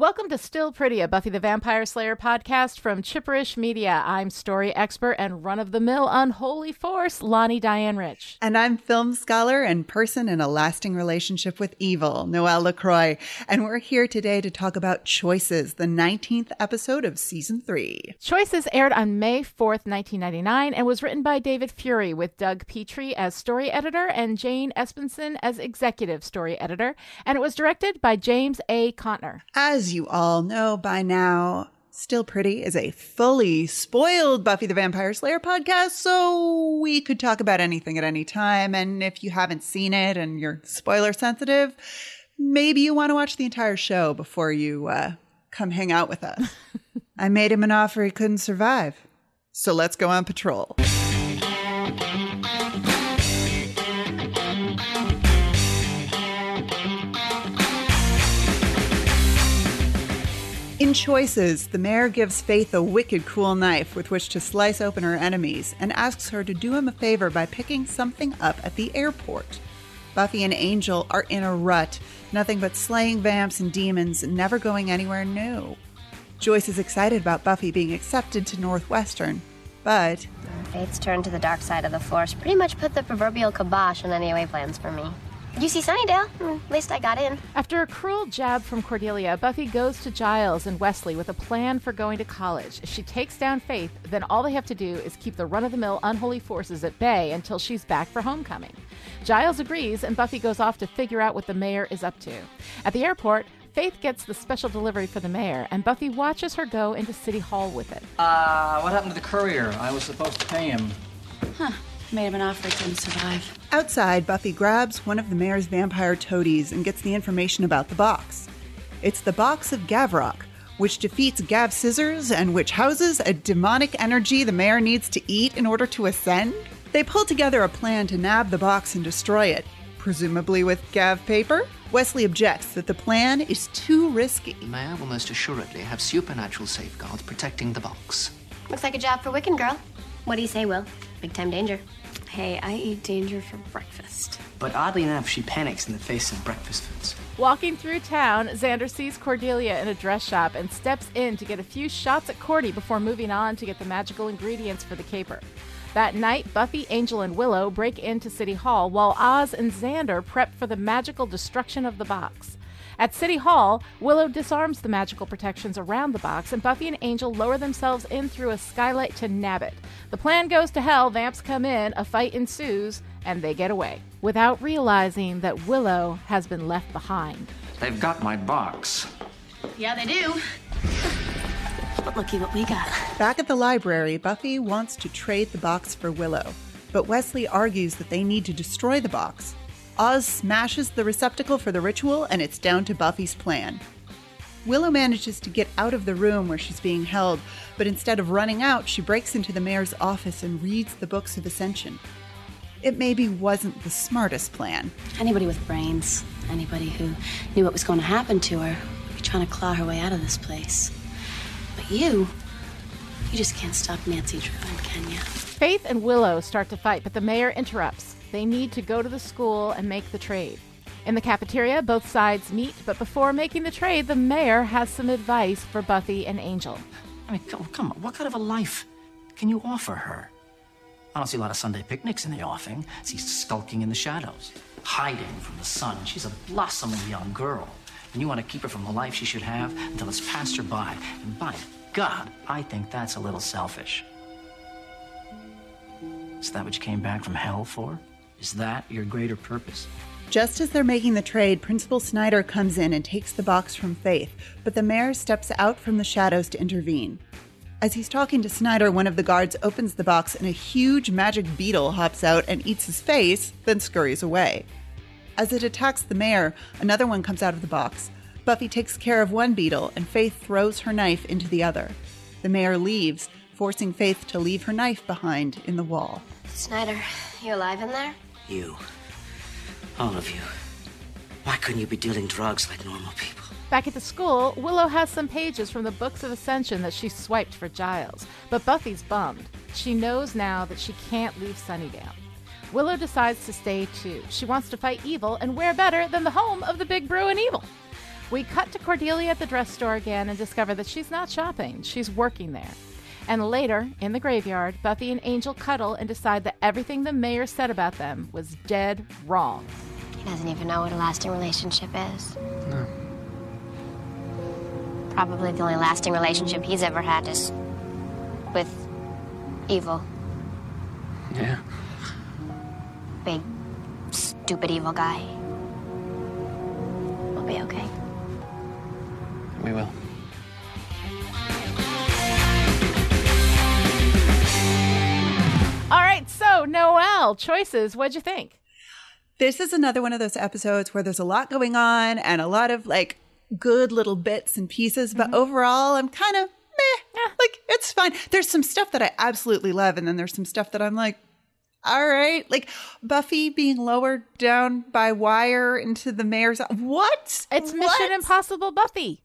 Welcome to Still Pretty, a Buffy the Vampire Slayer podcast from Chipperish Media. I'm story expert and run of the mill unholy force, Lani Diane Rich. And I'm film scholar and person in a lasting relationship with evil, Noelle LaCroix. And we're here today to talk about Choices, the 19th episode of season three. Choices aired on May 4th, 1999, and was written by David Fury with Doug Petrie as story editor and Jane Espenson as executive story editor. And it was directed by James A. Contner. As you all know by now, Still Pretty is a fully spoiled Buffy the Vampire Slayer podcast, so we could talk about anything at any time. And if you haven't seen it and you're spoiler sensitive, maybe you want to watch the entire show before you uh, come hang out with us. I made him an offer he couldn't survive. So let's go on patrol. In Choices, the mayor gives Faith a wicked cool knife with which to slice open her enemies and asks her to do him a favor by picking something up at the airport. Buffy and Angel are in a rut, nothing but slaying vamps and demons never going anywhere new. Joyce is excited about Buffy being accepted to Northwestern, but Faith's turn to the dark side of the force pretty much put the proverbial kibosh on any away plans for me. You see Sunnydale? Hmm, at least I got in. After a cruel jab from Cordelia, Buffy goes to Giles and Wesley with a plan for going to college. If She takes down Faith, then all they have to do is keep the run of the mill unholy forces at bay until she's back for homecoming. Giles agrees, and Buffy goes off to figure out what the mayor is up to. At the airport, Faith gets the special delivery for the mayor, and Buffy watches her go into City Hall with it. Uh, what happened to the courier? I was supposed to pay him. Made him an offer he couldn't survive. outside, Buffy grabs one of the mayor's vampire toadies and gets the information about the box. It's the box of Gavrok, which defeats Gav Scissors and which houses a demonic energy the mayor needs to eat in order to ascend. They pull together a plan to nab the box and destroy it, presumably with Gav paper. Wesley objects that the plan is too risky. The mayor will most assuredly have supernatural safeguards protecting the box. Looks like a job for Wiccan Girl. What do you say, Will? Big time danger. Hey, I eat danger for breakfast. But oddly enough, she panics in the face of breakfast foods. Walking through town, Xander sees Cordelia in a dress shop and steps in to get a few shots at Cordy before moving on to get the magical ingredients for the caper. That night, Buffy, Angel, and Willow break into City Hall while Oz and Xander prep for the magical destruction of the box. At City Hall, Willow disarms the magical protections around the box, and Buffy and Angel lower themselves in through a skylight to nab it. The plan goes to hell, vamps come in, a fight ensues, and they get away, without realizing that Willow has been left behind. They've got my box. Yeah, they do. But looky what we got. Back at the library, Buffy wants to trade the box for Willow, but Wesley argues that they need to destroy the box. Oz smashes the receptacle for the ritual, and it's down to Buffy's plan. Willow manages to get out of the room where she's being held, but instead of running out, she breaks into the mayor's office and reads the books of Ascension. It maybe wasn't the smartest plan. Anybody with brains, anybody who knew what was going to happen to her, would be trying to claw her way out of this place. But you, you just can't stop Nancy Drew, can you? Faith and Willow start to fight, but the mayor interrupts. They need to go to the school and make the trade. In the cafeteria, both sides meet, but before making the trade, the mayor has some advice for Buffy and Angel. I mean, come, on, what kind of a life can you offer her? I don't see a lot of Sunday picnics in the offing. She's skulking in the shadows, hiding from the sun. She's a blossoming young girl. And you want to keep her from the life she should have until it's passed her by. And by God, I think that's a little selfish. Is that what you came back from hell for? Is that your greater purpose? Just as they're making the trade, Principal Snyder comes in and takes the box from Faith, but the mayor steps out from the shadows to intervene. As he's talking to Snyder, one of the guards opens the box and a huge magic beetle hops out and eats his face, then scurries away. As it attacks the mayor, another one comes out of the box. Buffy takes care of one beetle, and Faith throws her knife into the other. The mayor leaves, forcing Faith to leave her knife behind in the wall. Snyder, you alive in there? You. All of you. Why couldn't you be dealing drugs like normal people? Back at the school, Willow has some pages from the Books of Ascension that she swiped for Giles, but Buffy's bummed. She knows now that she can't leave Sunnydale. Willow decides to stay too. She wants to fight evil, and where better than the home of the Big Brew and Evil? We cut to Cordelia at the dress store again and discover that she's not shopping, she's working there. And later, in the graveyard, Buffy and Angel cuddle and decide that everything the mayor said about them was dead wrong. He doesn't even know what a lasting relationship is. No. Probably the only lasting relationship he's ever had is with evil. Yeah. Big, stupid evil guy. We'll be okay. We will. All right, so Noelle, choices. What'd you think? This is another one of those episodes where there's a lot going on and a lot of like good little bits and pieces, but mm-hmm. overall, I'm kind of meh. Like, it's fine. There's some stuff that I absolutely love, and then there's some stuff that I'm like, all right. Like Buffy being lowered down by wire into the mayor's. What? It's What? Mission Impossible Buffy.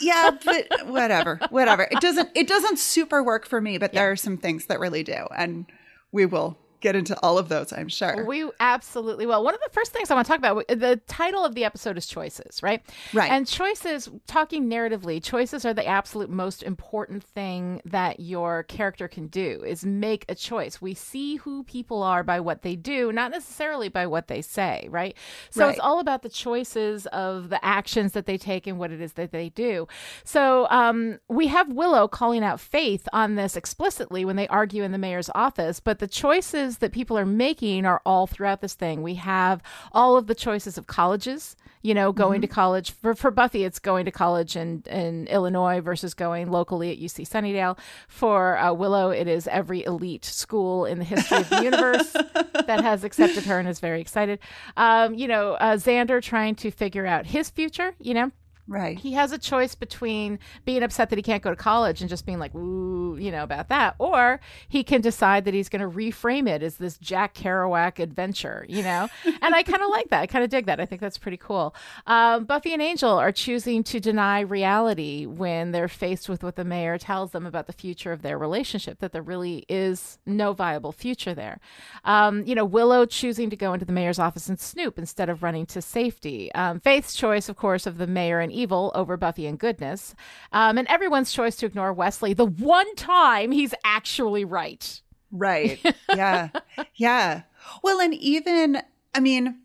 Yeah, but whatever, whatever. It doesn't. It doesn't super work for me, but there are some things that really do, and we will get into all of those. I'm sure. We absolutely will. One of the first things I want to talk about, the title of the episode is Choices, right? Right. And choices, talking narratively, choices are the absolute most important thing that your character can do is make a choice. We see who people are by what they do, not necessarily by what they say, right? So it's all about the choices of the actions that they take and what it is that they do. So um, we have Willow calling out Faith on this explicitly when they argue in the mayor's office, but the choices that people are making are all throughout this thing. We have all of the choices of colleges. You know, going to college for, for Buffy, it's going to college in, in Illinois versus going locally at UC Sunnydale. For uh, Willow, it is every elite school in the history of the universe that has accepted her and is very excited. Um, you know, uh, Xander trying to figure out his future, you know, right. he has a choice between being upset that he can't go to college and just being like, ooh, you know, about that, or he can decide that he's going to reframe it as this Jack Kerouac adventure, you know? and I kind of like that. I kind of dig that. I think that's pretty cool. Um, Buffy and Angel are choosing to deny reality when they're faced with what the mayor tells them about the future of their relationship, that there really is no viable future there. Um, you know, Willow choosing to go into the mayor's office and snoop instead of running to safety. Um, Faith's choice, of course, of the mayor and evil over Buffy and goodness. Um, and everyone's choice to ignore Wesley the one time he's actually right. Right. Yeah. yeah. Well, and even, I mean,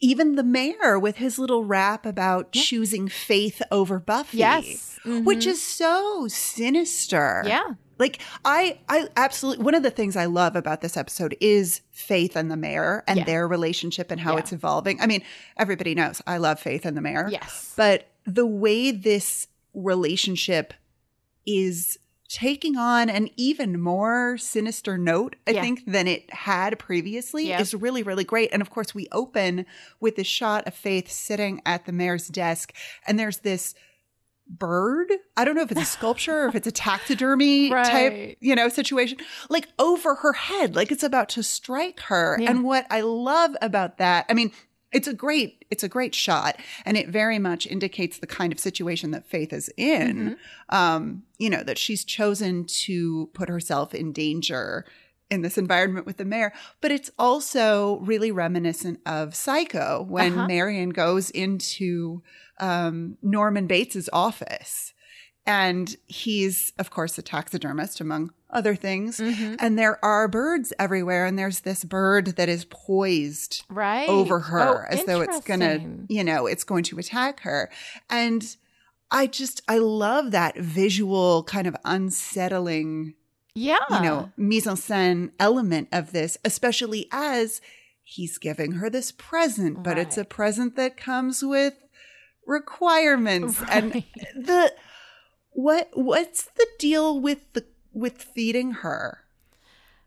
even the mayor with his little rap about choosing faith over Buffy. Yes. Which is so sinister. Yeah. Like I I absolutely one of the things I love about this episode is Faith and the mayor and Yeah. their relationship and how Yeah. it's evolving. I mean, everybody knows I love Faith and the mayor. Yes. But the way this relationship is taking on an even more sinister note, I Yeah. think, than it had previously Yeah. is really, really great. And of course, we open with this shot of Faith sitting at the mayor's desk, and there's this bird. I don't know if it's a sculpture or if it's a taxidermy Right. type, you know, situation, like over her head, like it's about to strike her. Yeah. And what I love about that, I mean, it's a great it's a great shot and it very much indicates the kind of situation that faith is in um you know that she's chosen to put herself in danger in this environment with the mayor but it's also really reminiscent of psycho when Uh-huh. marion goes into um norman bates's office and he's of course a taxidermist among other things Mm-hmm. and there are birds everywhere and there's this bird that is poised Right. over her Oh, as though it's gonna you know it's going to attack her and i just i love that visual kind of unsettling Yeah. you know mise en scène element of this especially as he's giving her this present but it's a present that comes with requirements and the what what's the deal with the with feeding her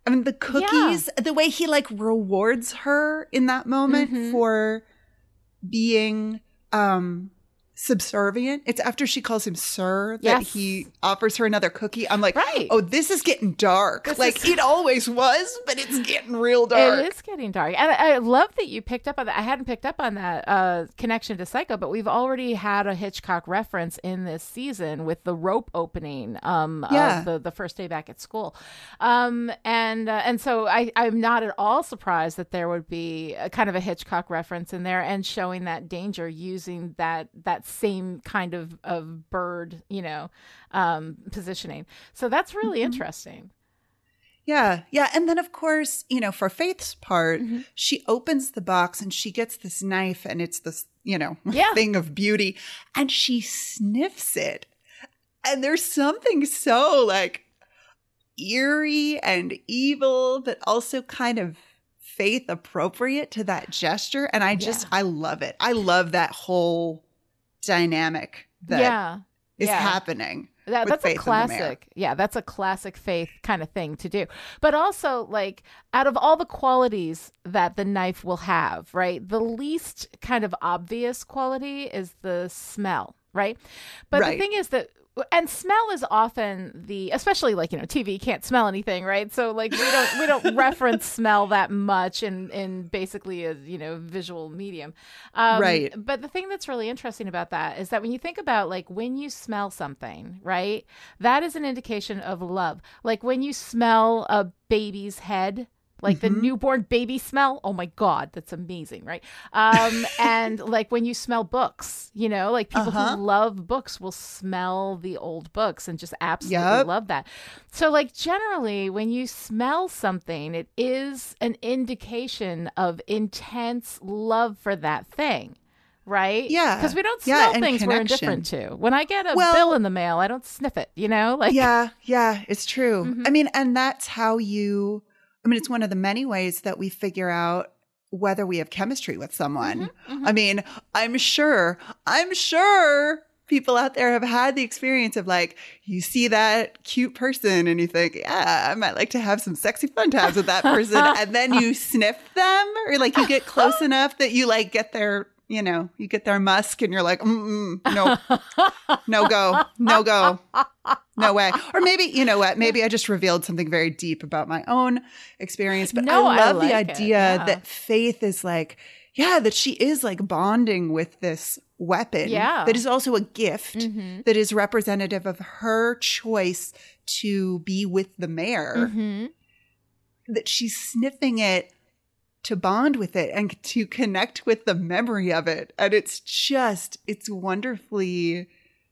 I mean, the cookies, the way he like rewards her in that moment Mhm. for being um subservient. It's after she calls him sir that Yes. he offers her another cookie. I'm like, Right. oh, this is getting dark. This like is- it always was, but it's getting real dark. It is getting dark. And I, I love that you picked up on that. I hadn't picked up on that uh, connection to Psycho, but we've already had a Hitchcock reference in this season with the rope opening um, Yeah. of the, the first day back at school. Um, and uh, and so I, I'm not at all surprised that there would be a kind of a Hitchcock reference in there and showing that danger using that that that same kind of of bird, you know, um, positioning. So that's really Mhm. interesting. Yeah, yeah. And then, of course, you know, for Faith's part, Mm-hmm. she opens the box and she gets this knife and it's this, you know, Yeah. thing of beauty and she sniffs it. And there's something so like eerie and evil, but also kind of faith appropriate to that gesture. And I just, Yeah. I love it. I love that whole dynamic that is yeah, yeah. happening. That, that's a Faith and the classic. Yeah, that's a classic faith kind of thing to do. But also, like, out of all the qualities that the knife will have, right, the least kind of obvious quality is the smell, right? But Right. the thing is that. And smell is often the, especially like you know, TV can't smell anything, right? So like we don't we don't reference smell that much in in basically a you know visual medium, um, Right. but the thing that's really interesting about that is that when you think about like when you smell something, right? That is an indication of love. Like when you smell a baby's head, like the newborn baby smell. Oh my god, that's amazing, right? Um and like when you smell books, you know, like people Uh-huh. who love books will smell the old books and just absolutely Yep. love that. So like generally when you smell something, it is an indication of intense love for that thing. Right? Yeah. Because we don't smell and things we're indifferent to. When I get a Well- bill in the mail, I don't sniff it, you know? Like yeah, yeah, it's true. Mhm. I mean, and that's how you, I mean, it's one of the many ways that we figure out whether we have chemistry with someone. Mm-hmm, I mean, I'm sure, I'm sure people out there have had the experience of like, you see that cute person and you think, yeah, I might like to have some sexy fun times with that person. and then you sniff them or like you get close enough that you like get their, you know, you get their musk and you're like, mm no, no go, no go, no way. Or maybe you know what? Maybe I just revealed something very deep about my own experience. But No, I I love the like it, idea yeah. that Faith is like, yeah, that she is like bonding with this weapon. Yeah. that is also a gift Mhm. that is representative of her choice to be with the mayor. Mhm. That she's sniffing it to bond with it and to connect with the memory of it. And it's just, it's wonderfully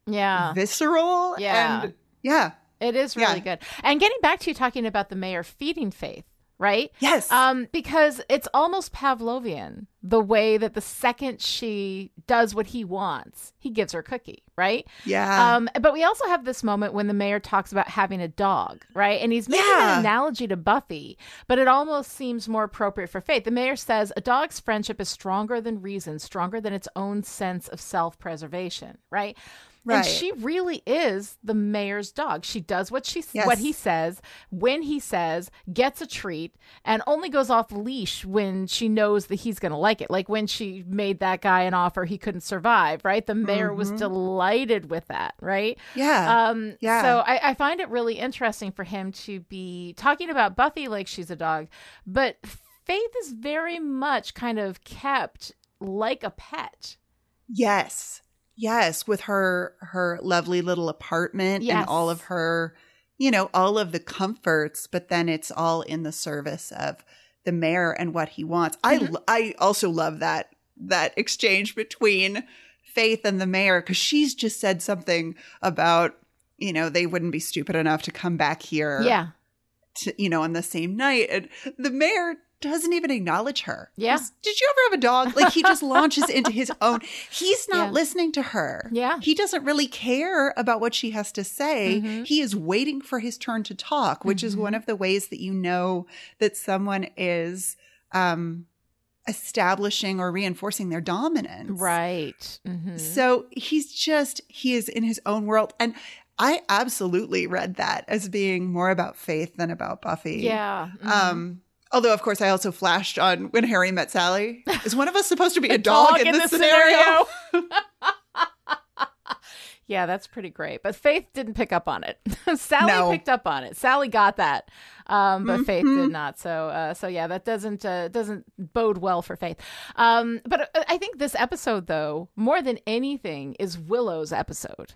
Yeah. visceral. Yeah. And yeah. It is really Yeah. good. And getting back to you talking about the mayor feeding Faith, right? Yes. Um, because it's almost Pavlovian the way that the second she does what he wants, he gives her a cookie, right? yeah. Um, but we also have this moment when the mayor talks about having a dog, right? And he's making Yeah. an analogy to Buffy, but it almost seems more appropriate for Faith. The mayor says a dog's friendship is stronger than reason, stronger than its own sense of self preservation, right? And she really is the mayor's dog. She does what she Yes. what he says, when he says, gets a treat, and only goes off leash when she knows that he's going to like it. Like when she made that guy an offer he couldn't survive, right? The mayor was delighted with that, right? Mm-hmm. yeah. Um, Yeah. So I, I find it really interesting for him to be talking about Buffy like she's a dog, but Faith is very much kind of kept like a pet. yes. Yes. With her, her lovely little apartment Yes. and all of her, you know, all of the comforts, but then it's all in the service of the mayor and what he wants. Mm-hmm. I, I also love that, that exchange between Faith and the mayor because she's just said something about, you know, they wouldn't be stupid enough to come back here. Yeah. to, you know, on the same night. And the mayor doesn't even acknowledge her. Yeah. Goes, Did you ever have a dog? Like he just launches into his own. He's not Yeah. listening to her. Yeah. He doesn't really care about what she has to say. Mhm. He is waiting for his turn to talk, which is Mm-hmm. one of the ways that you know that someone is um establishing or reinforcing their dominance. Right. Mhm. So he's just, he is in his own world. And I absolutely read that as being more about faith than about Buffy. Yeah. mhm. Um, although, of course, I also flashed on when Harry met Sally. Is one of us supposed to be a dog, in, this scenario? yeah, that's pretty great. But Faith didn't pick up on it. Sally No. picked up on it. Sally got that, um, but Faith Mhm. did not. So, uh, so yeah, that doesn't uh, doesn't bode well for Faith. Um, but uh, I think this episode, though, more than anything, is Willow's episode.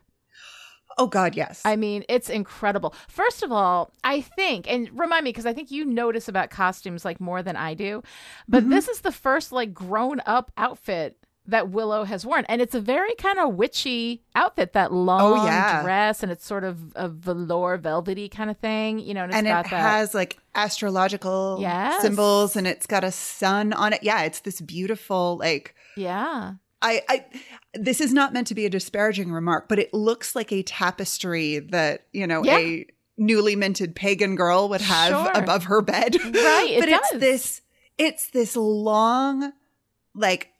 Oh, God, yes. I mean, it's incredible. First of all, I think, and remind me because I think you notice about costumes like more than I do, but Mm-hmm. this is the first like grown up outfit that Willow has worn. And it's a very kind of witchy outfit, that long Oh, yeah. dress, and it's sort of a velour, velvety kind of thing, you know, and it's and got it that. has like astrological Yes. symbols and it's got a sun on it. Yeah, it's this beautiful like yeah. I, I this is not meant to be a disparaging remark, but it looks like a tapestry that, you know, Yeah. a newly minted pagan girl would have Sure. above her bed. Right, it but it's does. this it's this long, like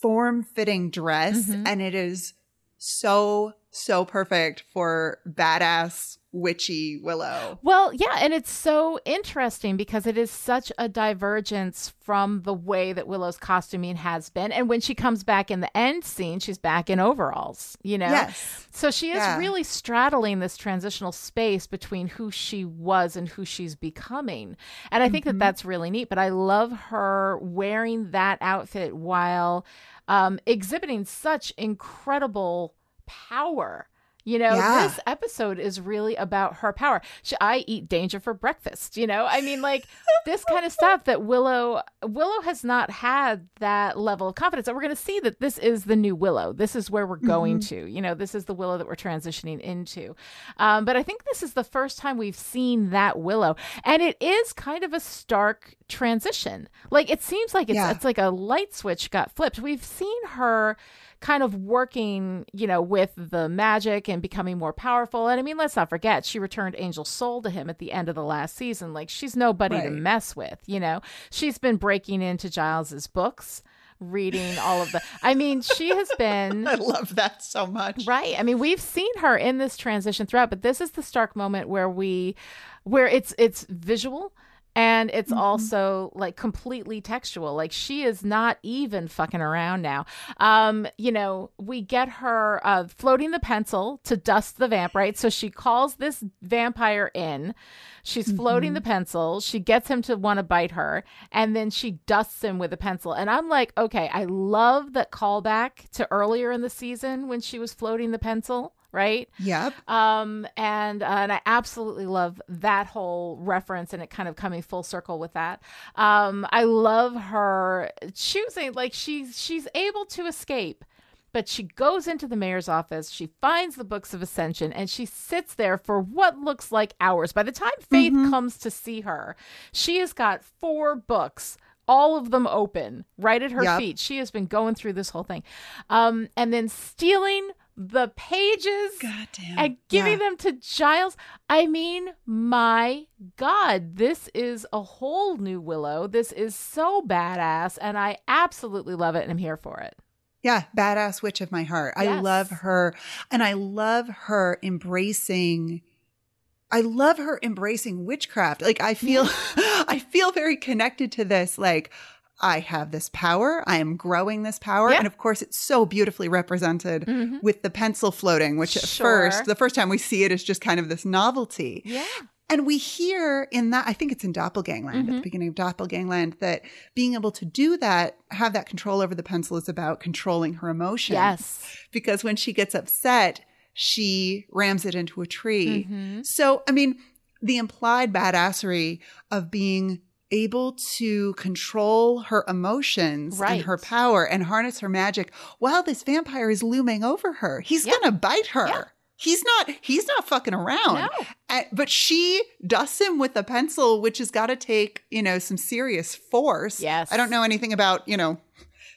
form-fitting dress, Mhm. and it is so, so perfect for badass witchy Willow. Well, yeah, and it's so interesting because it is such a divergence from the way that Willow's costuming has been. And when she comes back in the end scene, she's back in overalls, you know? Yes. So she is Yeah. really straddling this transitional space between who she was and who she's becoming. And I think that that's really neat. But I love her wearing that outfit while um, exhibiting such incredible power. You know, Yeah. this episode is really about her power. She, I eat danger for breakfast. You know, I mean, like this kind of stuff that Willow Willow has not had that level of confidence. And we're going to see that this is the new Willow. This is where we're going to. You know, this is the Willow that we're transitioning into. Um, but I think this is the first time we've seen that Willow, and it is kind of a stark transition. Like it seems like it's Yeah. it's like a light switch got flipped. We've seen her kind of working, you know, with the magic and becoming more powerful. And I mean, let's not forget, she returned Angel's soul to him at the end of the last season. Like she's nobody to mess with, you know. She's been breaking into Giles's books, reading all of the I mean, she has been I love that so much. Right. I mean, we've seen her in this transition throughout, but this is the stark moment where we where it's it's visual and it's also like completely textual. Like she is not even fucking around now. Um, you know, we get her uh floating the pencil to dust the vamp, right? So she calls this vampire in. She's floating the pencil. She gets him to want to bite her, and then she dusts him with a pencil. And I'm like, okay, I love that callback to earlier in the season when she was floating the pencil, right? Yep. Um, and uh, and I absolutely love that whole reference and it kind of coming full circle with that. Um, I love her choosing like she's she's able to escape. But she goes into the mayor's office, she finds the books of Ascension, and she sits there for what looks like hours. By the time Faith comes to see her, she has got four books, all of them open, right at her Yep. feet. She has been going through this whole thing. Um, and then stealing the pages Goddamn. and giving Yeah. them to Giles. I mean, my God, this is a whole new Willow. This is so badass, and I absolutely love it, and I'm here for it. Yeah, badass witch of my heart. I love her and I love her embracing I love her embracing witchcraft. Like I feel mm-hmm. I feel very connected to this like I have this power. I am growing this power. Yeah. And of course, it's so beautifully represented Mhm. with the pencil floating, which at Sure. first, the first time we see it is just kind of this novelty. Yeah. And we hear in that, I think it's in Doppelgangland, at the Mhm. beginning of Doppelgangland, that being able to do that, have that control over the pencil is about controlling her emotions. Yes. Because when she gets upset, she rams it into a tree. Mhm. So, I mean, the implied badassery of being able to control her emotions Right. and her power and harness her magic while this vampire is looming over her. He's Yeah. gonna bite her. Yeah. He's not he's not fucking around. No. But she dusts him with a pencil, which has got to take, you know, some serious force. Yes. I don't know anything about, you know,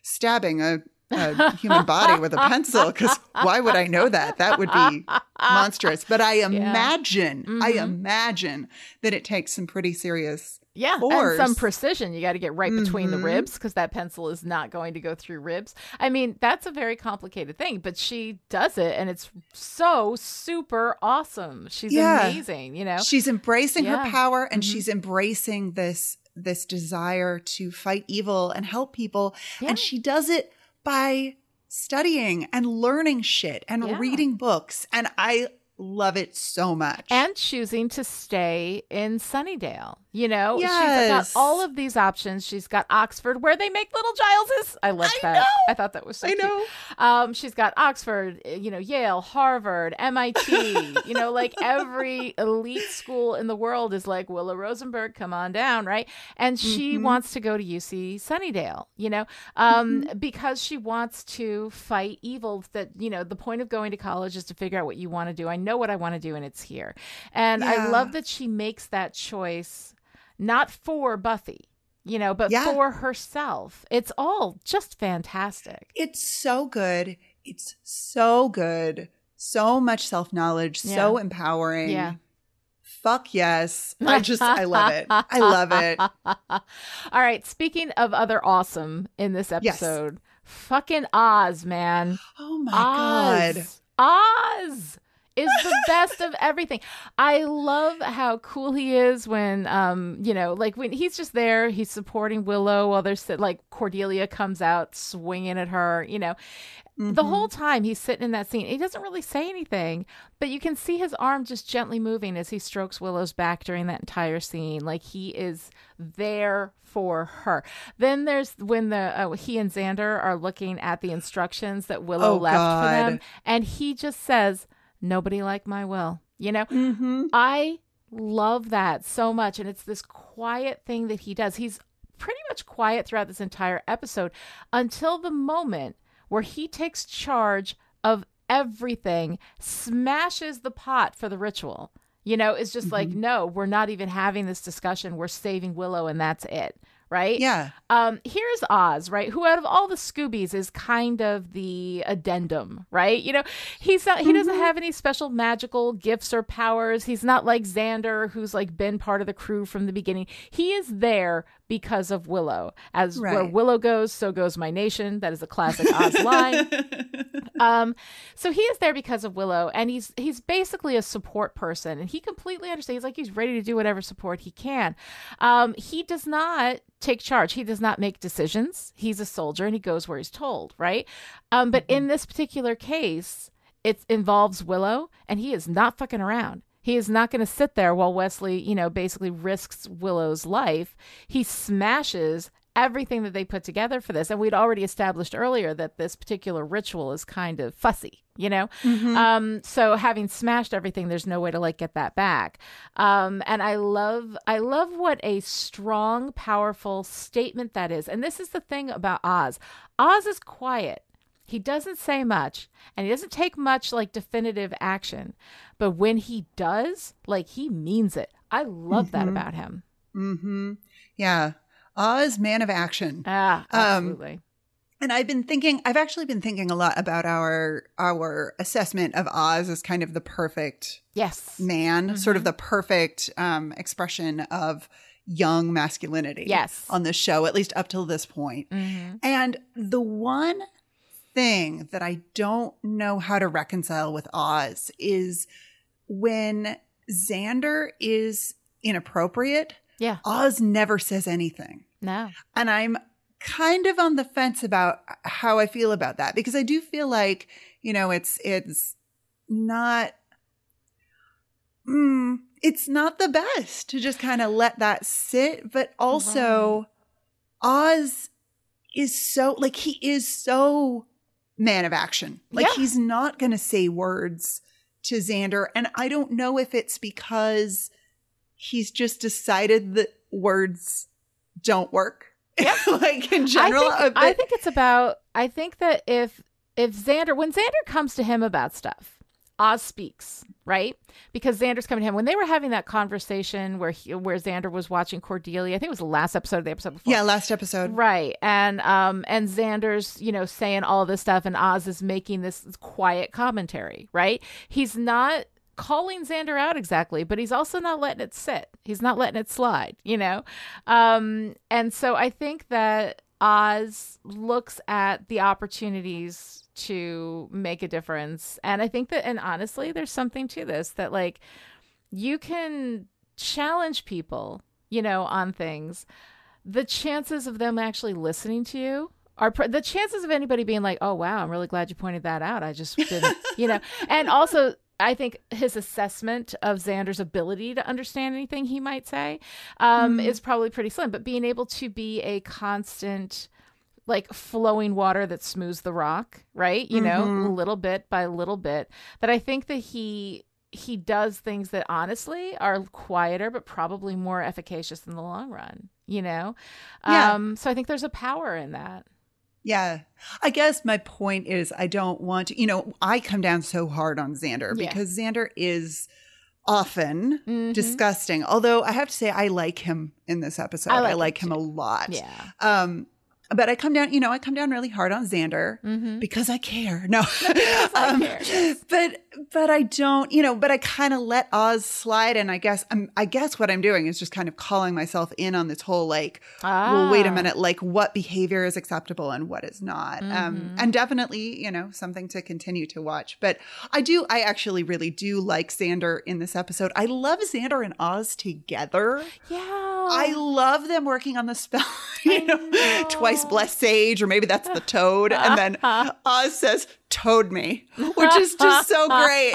stabbing a, a human body with a pencil because why would I know that? That would be monstrous. But I imagine, I Mhm. imagine that it takes some pretty serious. Yeah, Force. and some precision. You got to get right between the Mhm. ribs because that pencil is not going to go through ribs. I mean, that's a very complicated thing, but she does it, and it's so super awesome. She's Yeah. amazing. You know, She's embracing Yeah. her power and Mhm. she's embracing this this desire to fight evil and help people. Yeah. And she does it by studying and learning shit and Yeah. reading books. And I love it so much. and choosing to stay in Sunnydale. You know, she's got all of these options. She's got Oxford, where they make little Gileses. I love I that. know. I thought that was so I cute. know. Um, she's got Oxford, uh, you know, Yale, Harvard, MIT. you know, like every elite school in the world is like Willow Rosenberg, come on down, right? And she Mm-hmm. wants to go to UC Sunnydale. You know, um, Mm-hmm. because she wants to fight evil. That you know, the point of going to college is to figure out what you want to do. I know what I want to do, and it's here. And I love that she makes that choice, not for Buffy. You know, but Yeah. for herself. It's all just fantastic. It's so good. It's so good. So much self knowledge. So empowering. Yeah. Fuck yes. I just, I love it. I love it. All right. Speaking of other awesome in this Yes. episode, fucking Oz, man. Oh my God. Oz. Is the best of everything. I love how cool he is when, um, you know, like when he's just there, he's supporting Willow while they're there's like Cordelia comes out swinging at her, you know. The Mm-hmm. whole time he's sitting in that scene, he doesn't really say anything, but you can see his arm just gently moving as he strokes Willow's back during that entire scene. Like he is there for her. Then there's when the uh, he and Xander are looking at the instructions that Willow Oh, left for them, and he just says, "Nobody like my Will." You know, Mm-hmm. I love that so much. And it's this quiet thing that he does. He's pretty much quiet throughout this entire episode until the moment where he takes charge of everything, smashes the pot for the ritual. You know, it's just like, Mm-hmm. no, we're not even having this discussion. We're saving Willow and that's it. Right? Yeah. Um, here's Oz, right? Who out of all the Scoobies is kind of the addendum, right? You know, he's not he doesn't have any special magical gifts or powers. He's not like Xander, who's like been part of the crew from the beginning. He is there because of Willow. As where Willow goes, so goes my nation. That is a classic Oz line. Um, so he is there because of Willow, and he's he's basically a support person, and he completely understands. He's like he's ready to do whatever support he can. Um, he does not take charge. He does not make decisions. He's a soldier, and he goes where he's told. Right. Um, but in this particular case, it involves Willow, and he is not fucking around. He is not going to sit there while Wesley, you know, basically risks Willow's life. He smashes everything that they put together for this. And we'd already established earlier that this particular ritual is kind of fussy, you know? Um, so having smashed everything, there's no way to like get that back. Um, and I love, I love what a strong, powerful statement that is. And this is the thing about Oz. Oz is quiet. He doesn't say much and he doesn't take much like definitive action. But when he does, like he means it. I love that about him. Mm-hmm. Yeah. Oz, man of action. Ah, Um, absolutely. And I've been thinking, I've actually been thinking a lot about our our assessment of Oz as kind of the perfect yes. man, sort of Mm-hmm. the perfect um, expression of young masculinity. Yes. on the show, at least up till this point. Mhm. And the one thing that I don't know how to reconcile with Oz is when Xander is inappropriate, Yeah. Oz never says anything. No. And I'm kind of on the fence about how I feel about that because I do feel like, you know, it's it's not mm, it's not the best to just kind of let that sit, but also Oz is so like he is so man of action. Like Yeah. he's not going to say words to Xander and I don't know if it's because he's just decided that words don't work. like in general, I uh, think, I think it's about. I think that if if Xander, when Xander comes to him about stuff, Oz speaks, right? Because Xander's coming to him when they were having that conversation where he, where Xander was watching Cordelia. I think it was the last episode of the episode before. yeah, last episode. Right. And um and Xander's, you know, saying all this stuff and Oz is making this quiet commentary, right? He's not calling Xander out exactly, but he's also not letting it sit. He's not letting it slide, you know? Um and so I think that Oz looks at the opportunities to make a difference. And I think that and honestly, there's something to this that like you can challenge people, you know, on things the chances of them actually listening to you are pr- the chances of anybody being like, "Oh wow, I'm really glad you pointed that out." I just didn't, you know. And also I think his assessment of Xander's ability to understand anything he might say um, is probably pretty slim. But being able to be a constant, like flowing water that smooths the rock, right? You know, a little bit by little bit. That I think that he he does things that honestly are quieter, but probably more efficacious in the long run. You know, Yeah. um, so I think there's a power in that. Yeah. I guess my point is I don't want to, you know, I come down so hard on Xander Yeah. because Xander is often Mhm. disgusting. Although I have to say I like him in this episode. I I like like, him him, too. a lot. Yeah. Um but I come down, you know, I come down really hard on Xander Mm-hmm. because I care. No, because I care, but but I don't, you know, but I kind of let Oz slide, and I guess I'm, I guess what I'm doing is just kind of calling myself in on this whole like, well, wait a Ah. minute, like what behavior is acceptable and what is not, um, Mm-hmm. and definitely, you know, something to continue to watch. But I do, I actually really do like Xander in this episode. I love Xander and Oz together. Yeah. I love them working on the spell. you know, know. twice blessed sage, or maybe that's the toad. And then Oz says, toad me, which is just so great.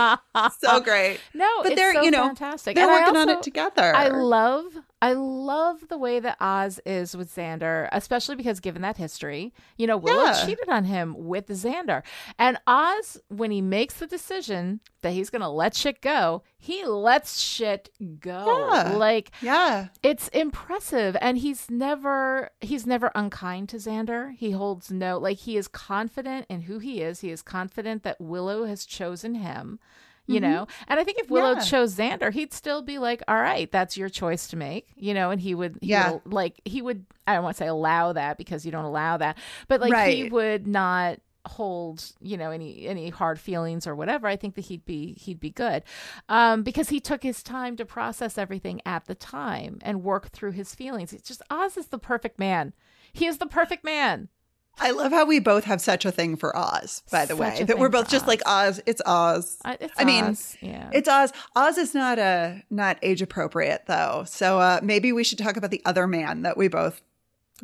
So great. No, but it's they're, so you know, fantastic. they're And working on it together. I love I love the way that Oz is with Xander, especially because given that history, you know, Willow Yeah. cheated on him with Xander. And Oz, when he makes the decision that he's gonna let shit go, he lets shit go. Yeah. Like yeah. it's impressive and he's never he's never unkind to xander he holds no like he is confident in who he is he is confident that willow has chosen him you know? And i think if willow Mm-hmm. Yeah. chose xander he'd still be like all right that's your choice to make you know? And he would he Yeah. would, like he would i don't want to say allow that because you don't allow that but like he would not hold you know any any hard feelings or whatever. I think that he'd be he'd be good um because he took his time to process everything at the time and work through his feelings. It's just oz is the perfect man. He is the perfect man I love how we both have such a thing for Oz, by the Such way. That we're both just like Oz. It's Oz. I, it's I mean, Oz. yeah It's Oz. Oz is not a not age appropriate though. So uh maybe we should talk about the other man that we both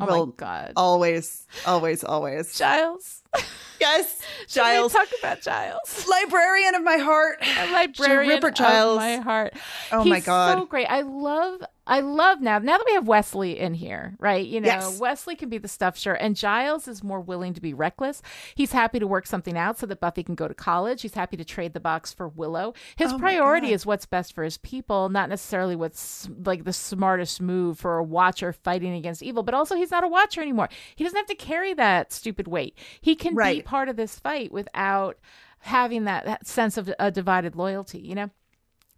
oh will my god always, always, always. giles Yes, Giles, talk about giles librarian of my heart. a librarian of Giles. my heart. Oh He's my God. so great. I love, I love now. Now that we have Wesley in here, right? You know, Yes. Wesley can be the stuff sure, and Giles is more willing to be reckless. He's happy to work something out so that Buffy can go to college. He's happy to trade the box for Willow. His Oh priority is what's best for his people, not necessarily what's like the smartest move for a watcher fighting against evil. But also, he's not a watcher anymore. He doesn't have to carry that stupid weight. He can be Right. part of this fight without having that, that sense of a divided loyalty, you know?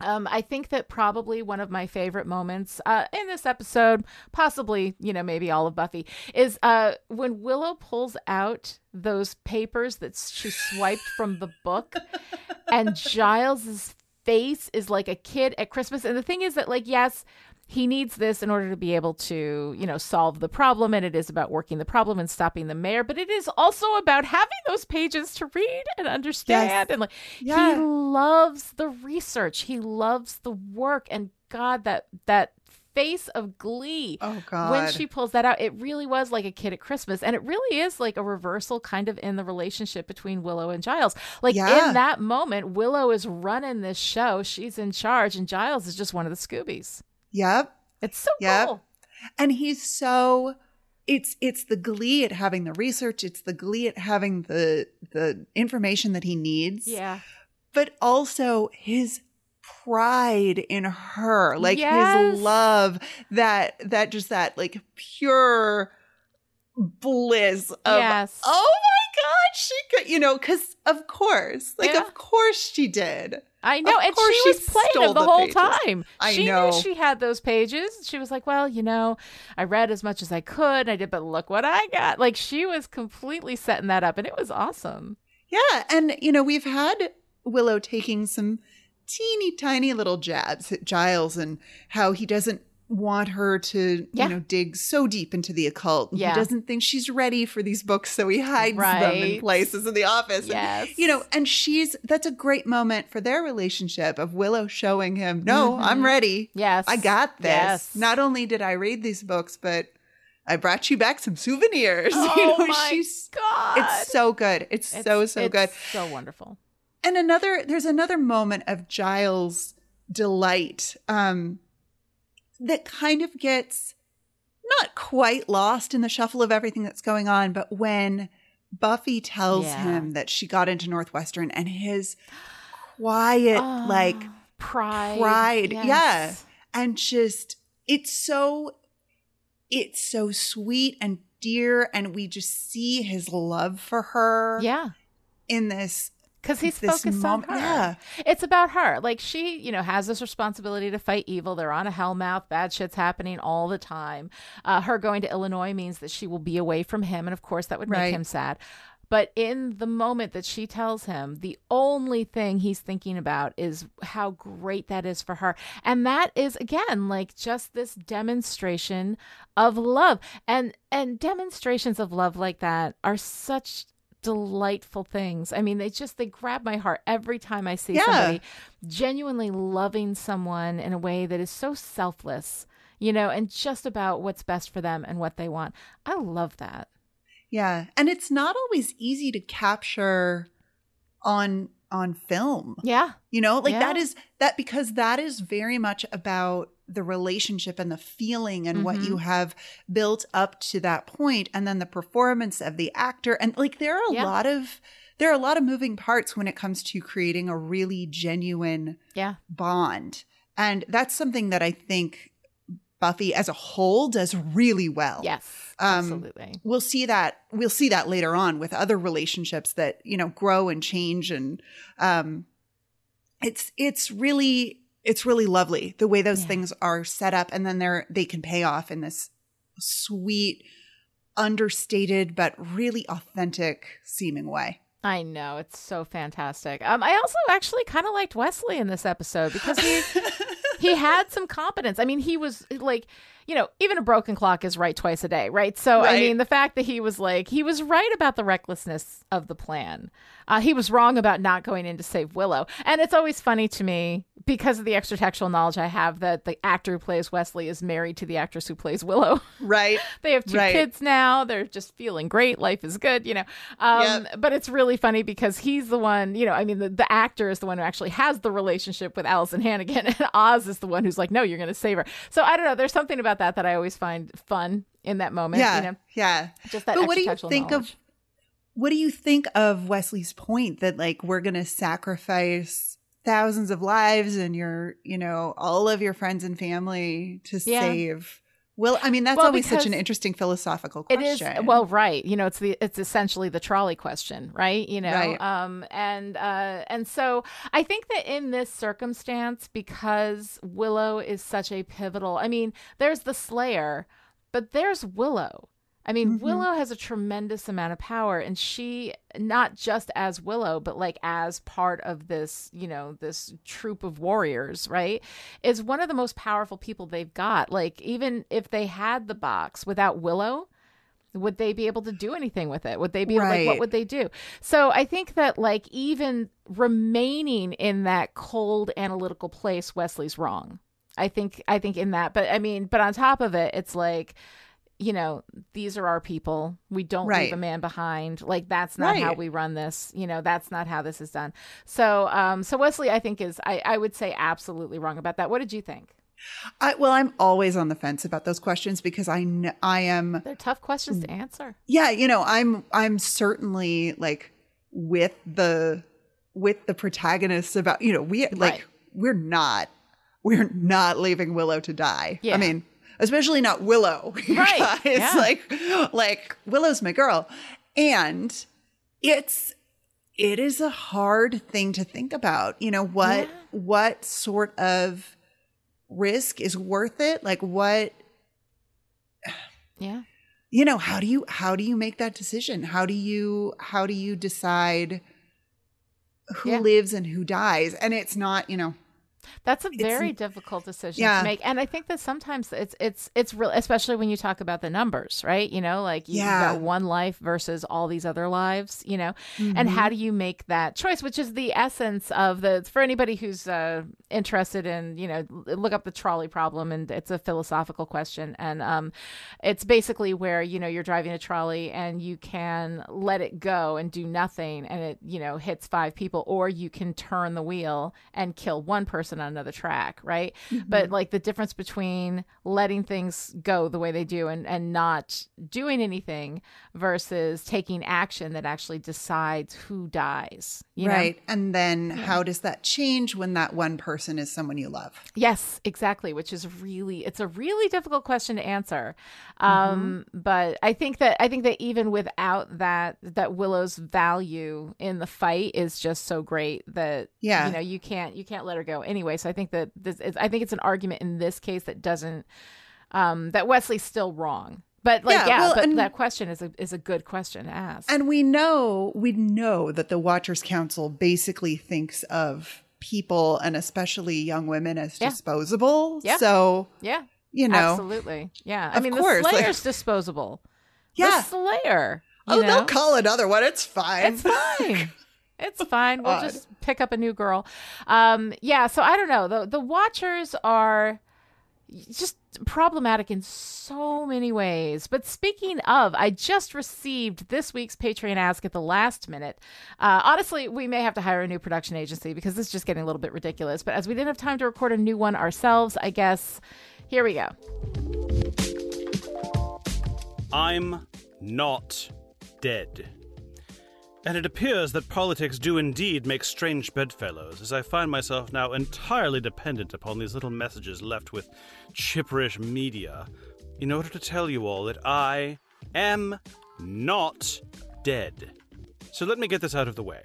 Um, I think that probably one of my favorite moments uh, in this episode, possibly, you know, maybe all of Buffy, is uh, when Willow pulls out those papers that she swiped from the book, and Giles's face is like a kid at Christmas. And the thing is that, like, yes, he needs this in order to be able to, you know, solve the problem. And it is about working the problem and stopping the mayor, but it is also about having those pages to read and understand. Yes. And like, Yeah. he loves the research. He loves the work. And God, that, that face of glee Oh God. when she pulls that out, it really was like a kid at Christmas. And it really is like a reversal kind of in the relationship between Willow and Giles. Like Yeah. in that moment, Willow is running this show, she's in charge, and Giles is just one of the Scoobies. Yep. It's so Yep. cool. And he's so it's it's the glee at having the research, it's the glee at having the the information that he needs. Yeah. But also his pride in her. Like Yes. his love that that just that like pure bliss of Yes. oh my god she could you know because of course like Yeah. of course she did I know, and she she was playing stole it the, the whole pages. time. I she know. knew she had those pages. She was like, "Well, you know, I read as much as I could. And I did, but look what I got." Like she was completely setting that up, and it was awesome. Yeah, and you know, we've had Willow taking some teeny tiny little jabs at Giles and how he doesn't want her to, Yeah. you know, dig so deep into the occult. Yeah. He doesn't think she's ready for these books, so he hides them in places in the office. And, you know, and she's that's a great moment for their relationship of Willow showing him, "No, I'm ready. Mm-hmm. Yes, I got this. Yes. Not only did I read these books, but I brought you back some souvenirs." Oh you know, my she's god! it's so good. It's, so so it's good. so wonderful. and another there's another moment of Giles delight um that kind of gets not quite lost in the shuffle of everything that's going on, but when Buffy tells Yeah. him that she got into Northwestern and his quiet Oh, like pride. pride yes. yeah and just it's so it's so sweet and dear and we just see his love for her Yeah. in this Because he's this focused mom- on her. yeah. It's about her. Like she, you know, has this responsibility to fight evil. They're on a hellmouth. Bad shit's happening all the time. Uh, her going to Illinois means that she will be away from him, and of course that would make Right. him sad. But in the moment that she tells him, the only thing he's thinking about is how great that is for her. And that is again like just this demonstration of love. And and demonstrations of love like that are such delightful things. I mean, they just they grab my heart every time I see Yeah. somebody genuinely loving someone in a way that is so selfless, you know, and just about what's best for them and what they want. I love that. yeah and it's not always easy to capture on on film Yeah. you know like that Yeah. is that because that is very much about the relationship and the feeling and what Mhm. you have built up to that point and then the performance of the actor and like there are a Yeah. lot of there are a lot of moving parts when it comes to creating a really genuine Yeah. bond and that's something that i think buffy as a whole does really well Yes. Um, absolutely. we'll see that we'll see that later on with other relationships that you know grow and change and um it's it's really it's really lovely the way those Yeah. things are set up and then they're they can pay off in this sweet understated but really authentic seeming way I know it's so fantastic. Um, I also actually kind of liked Wesley in this episode because he he had some competence. I mean, he was like, you know, even a broken clock is right twice a day, right? So I mean, the fact that he was like, he was right about the recklessness of the plan. Uh, he was wrong about not going in to save Willow, and it's always funny to me because of the extra textual knowledge I have that the actor who plays Wesley is married to the actress who plays Willow. right They have two Right. kids now. They're just feeling great. Life is good, you know. Um, But it's really funny because he's the one, you know, I mean, the, the actor is the one who actually has the relationship with Alyson Hannigan, and Oz is the one who's like, no, you're going to save her. So I don't know. There's something about that that I always find fun in that moment. yeah You know, yeah just that but what do you think knowledge. of what do you think of Wesley's point that like we're going to sacrifice thousands of lives and your you know all of your friends and family to Yeah. save well i mean that's Well, always such an interesting philosophical question is well, right. You know, it's the it's essentially the trolley question, right? You know, Right. um, and uh, and so I think that in this circumstance, because Willow is such a pivotal. I mean, there's the Slayer, but there's Willow. I mean, Mhm. Willow has a tremendous amount of power, and she not just as Willow, but like as part of this, you know, this troop of warriors, right? Is one of the most powerful people they've got. Like, even if they had the box without Willow, would they be able to do anything with it? Would they be able, like, what would they do? So I think that, like, even remaining in that cold analytical place, Wesley's wrong. I think, I think in that, but I mean, but on top of it, it's like, you know, these are our people. We don't leave a man behind. Like that's not how we run this. You know, that's not how this is done. So, um, so Wesley, I think is, I, I would say absolutely wrong about that. What did you think? I, well i'm always on the fence about those questions because i kn- i am They're tough questions to answer. yeah you know i'm i'm certainly like with the with the protagonists about you know we like Right. we're not we're not leaving willow to die Yeah. i mean especially not willow Right, guys. yeah. like like willow's my girl and it's it is a hard thing to think about you know what Yeah. what sort of risk is worth it like what Yeah. you know how do you how do you make that decision how do you how do you decide who Yeah. lives and who dies and it's not you know That's a very difficult decision Yeah. to make, and I think that sometimes it's it's it's real, especially when you talk about the numbers, right? You know, like you- you've Yeah. got one life versus all these other lives, you know, Mm-hmm. and how do you make that choice? Which is the essence of the for anybody who's uh, interested in, you know, look up the trolley problem, and it's a philosophical question, and um, it's basically where you know you're driving a trolley and you can let it go and do nothing, and it you know hits five people, or you can turn the wheel and kill one person on another track, right? But like the difference between letting things go the way they do and and not doing anything versus taking action that actually decides who dies, you know? right. And then how does that change when that one person is someone you love? Yes, exactly. Which is really it's a really difficult question to answer. Um, but I think that I think that even without that that Willow's value in the fight is just so great that Yeah. you know you can't you can't let her go anyway. So I think that this is I think it's an argument in this case that doesn't um that Wesley's still wrong. But like Yeah, yeah, well, but and- that question is a is a good question to ask. And we know we know that the Watchers Council basically thinks of people and especially young women as Yeah. disposable. Yeah. So yeah. you know, Absolutely. Yeah. I mean course, the like- Slayer's disposable. Yeah. The Slayer. oh, know? they'll call another one. It's fine. It's fine. It's fine. We'll Odd. just pick up a new girl. Um, yeah. So I don't know. The the Watchers are just problematic in so many ways. But speaking of, I just received this week's Patreon ask at the last minute. Uh, honestly, we may have to hire a new production agency because this is just getting a little bit ridiculous. But as we didn't have time to record a new one ourselves, I guess here we go. I'm not dead. And it appears that politics do indeed make strange bedfellows, as I find myself now entirely dependent upon these little messages left with chipperish media in order to tell you all that I am not dead. So let me get this out of the way.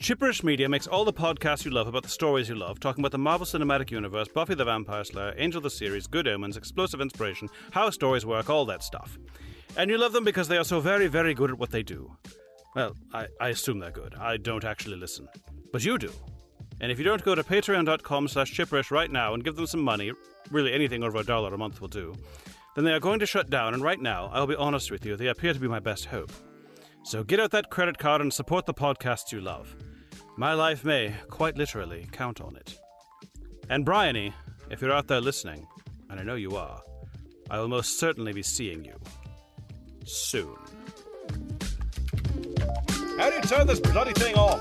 Chipperish Media makes all the podcasts you love about the stories you love, talking about the Marvel Cinematic Universe, Buffy the Vampire Slayer, Angel the Series, Good Omens, Explosive Inspiration, how stories work, all that stuff. And you love them because they are so very, very good at what they do. Well, I, I assume they're good. I don't actually listen. But you do. And if you don't go to patreon.com slash chipperish right now and give them some money, really anything over a dollar a month will do, then they are going to shut down, and right now, I'll be honest with you, they appear to be my best hope. So get out that credit card and support the podcasts you love. My life may, quite literally, count on it. And Bryony, if you're out there listening, and I know you are, I will most certainly be seeing you. Soon. How do you turn this bloody thing off?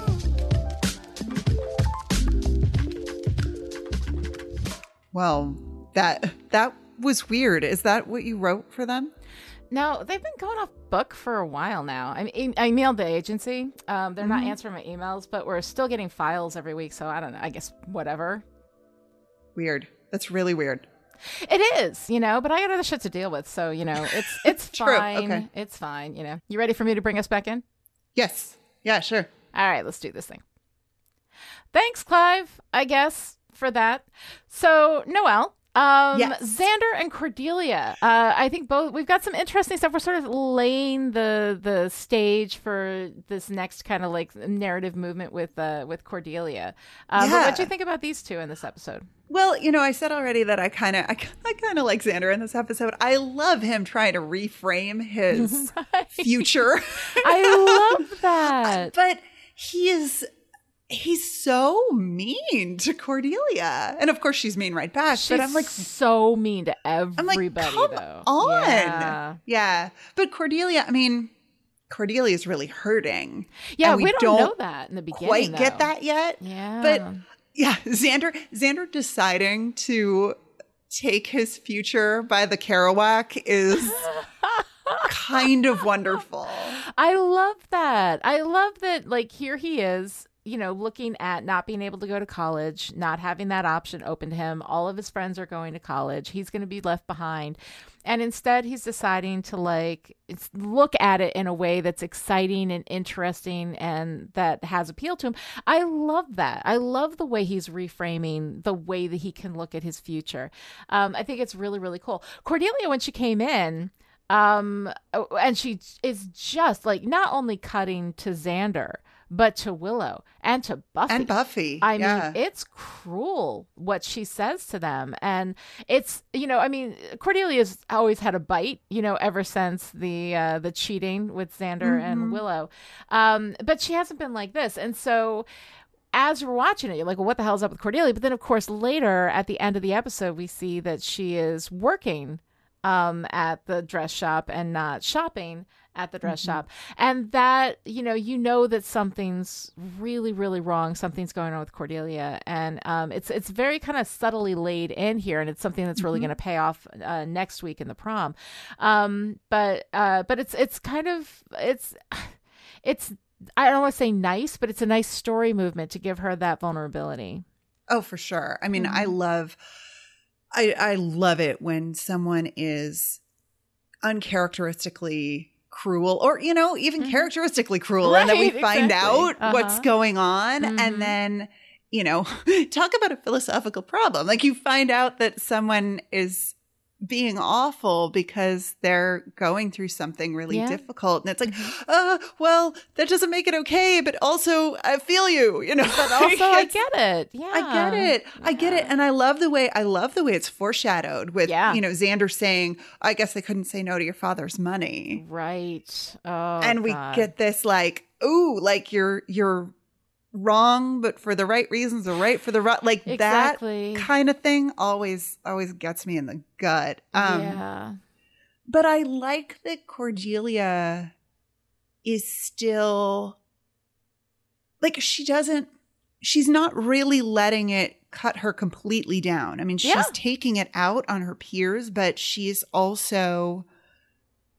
well, that that was weird. Is that what you wrote for them? No, they've been going off book for a while now. I mean, I emailed the agency. Um, they're not answering my emails, but we're still getting files every week. So I don't know. I guess whatever. Weird. That's really weird. It is, you know. But I got other shit to deal with, so you know, it's it's True, fine. okay. It's fine. You know. You ready for me to bring us back in? Yes. Yeah, sure. All right, let's do this thing. Thanks, Clive, I guess, for that. So, Noelle, um, Yes. Xander and Cordelia. Uh, I think both we've got some interesting stuff. We're sort of laying the the stage for this next kind of like narrative movement with uh, with Cordelia. Uh, Yeah. what do you think about these two in this episode? Well, you know, I said already that I kind of, I, I kind of like Xander in this episode. I love him trying to reframe his future, I love that. but he is, he's so mean to Cordelia, and of course she's mean right back. She's but I'm like, so mean to I'm everybody, like, come though. on, Yeah. yeah. But Cordelia, I mean, Cordelia is really hurting. Yeah, and we, don't, know that in the beginning. quite get that yet. Yeah. But yeah, Xander Xander deciding to take his future by the Kerouac is kind of wonderful. I love that. I love that, like, here he is, you know, looking at not being able to go to college, not having that option open to him. All of his friends are going to college. He's going to be left behind. And instead, he's deciding to, like, look at it in a way that's exciting and interesting and that has appeal to him. I love that. I love the way he's reframing the way that he can look at his future. Um, I think it's really, really cool. Cordelia, when she came in, um oh, and she is just like not only cutting to xander but to Willow and to Buffy. And Buffy. I yeah. mean, it's cruel what she says to them. And it's, you know, I mean, Cordelia's always had a bite, you know, ever since the uh, the cheating with Xander and Mhm. Willow. Um, but she hasn't been like this. And so as we're watching it, you're like, well, what the hell's up with Cordelia? But then, of course, later at the end of the episode, we see that she is working um, at the dress shop and not shopping at the dress Mhm. shop. And that, you know, you know that something's really, really wrong. Something's going on with Cordelia. And um, it's it's very kind of subtly laid in here. And it's something that's really Mhm. going to pay off uh, next week in the prom. Um, but uh, but it's it's kind of it's it's I don't want to say nice, but it's a nice story movement to give her that vulnerability. Oh, for sure. I mean, Mm-hmm. I love I I love it when someone is uncharacteristically cruel or you know, even characteristically cruel and then we Mm-hmm. Find exactly. out what's Uh-huh. going on Mhm. and then you know, talk about a philosophical problem. Like you find out that someone is being awful because they're going through something really Yeah. difficult and it's like uh well that doesn't make it okay but also i feel you you know But also, I get it. Yeah, I get it. I get it. And I love the way I love the way it's foreshadowed with Yeah. you know Xander saying, I guess they couldn't say no to your father's money. Right. Oh, and we God. get this like, ooh, like you're you're wrong, but for the right reasons or right for the right like Exactly. that kind of thing always always gets me in the gut. Um yeah. but I like that Cordelia is still like she doesn't she's not really letting it cut her completely down. I mean, she's Yeah. taking it out on her peers, but she's also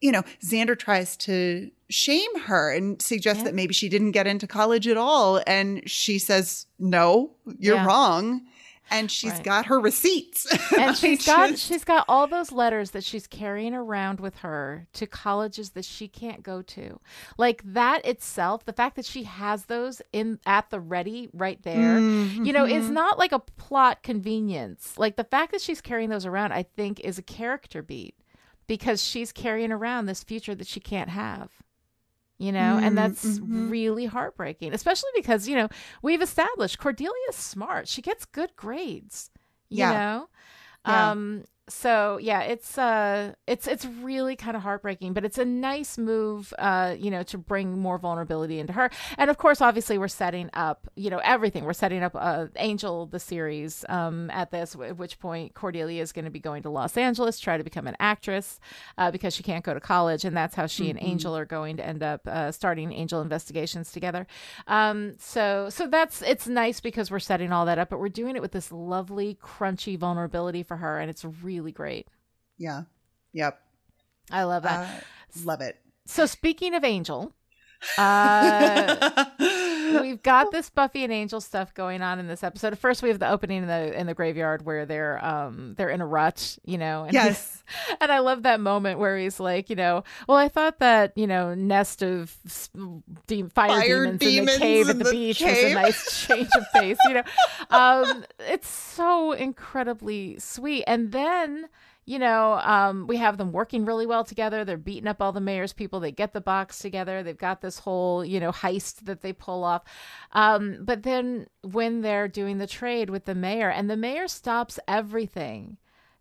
you know, Xander tries to shame her and suggest Yeah. that maybe she didn't get into college at all and she says, "No, you're Yeah. wrong." And she's She's got her receipts. and she's got just- she's got all those letters that she's carrying around with her to colleges that she can't go to like that itself the fact that she has those in at the ready right there you know is Mhm. not like a plot convenience like the fact that she's carrying those around i think is a character beat because she's carrying around this future that she can't have you know and Mm, that's mhm. really heartbreaking especially because you know we've established cordelia's smart she gets good grades you Yeah. know Yeah. um so yeah it's uh it's it's really kind of heartbreaking but it's a nice move uh you know to bring more vulnerability into her. And of course obviously we're setting up you know everything. We're setting up uh angel the series um at this at which point cordelia is going to be going to los angeles try to become an actress uh, because she can't go to college and that's how she and Mhm. angel are going to end up uh, starting angel investigations together. Um so so that's it's nice because we're setting all that up but we're doing it with this lovely crunchy vulnerability for her and it's really great Yeah. Yep. i love that Uh, love it. so speaking of angel uh we've got this buffy and angel stuff going on in this episode. First we have the opening in the in the graveyard where they're um they're in a rut you know and Yes. and i love that moment where he's like you know well i thought that you know nest of de- fire, Fire demons, in the cave at in the, the beach was a nice change of pace you know. Um it's so incredibly sweet. And then you know, um, we have them working really well together. They're beating up all the mayor's people. They get the box together. They've got this whole, you know, heist that they pull off. Um, but then when they're doing the trade with the mayor, and the mayor stops everything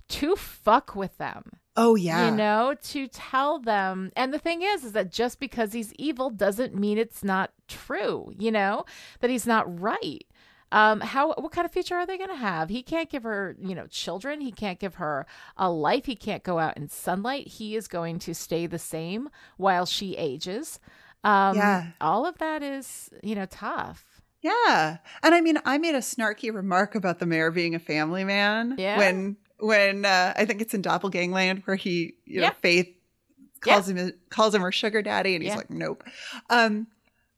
to fuck with them. Oh yeah. You know, to tell them. And the thing is, is that just because he's evil doesn't mean it's not true, you know, that he's not right. Um, how what kind of future are they going to have? He can't give her, you know, children. He can't give her a life. He can't go out in sunlight. He is going to stay the same while she ages. Um, Yeah. all of that is, you know, tough. Yeah. And I mean, I made a snarky remark about the mayor being a family man Yeah. when when uh, I think it's in Doppelgangland where he, you know, Yeah. Faith calls him calls him her sugar daddy and he's Yeah. like, "Nope." Um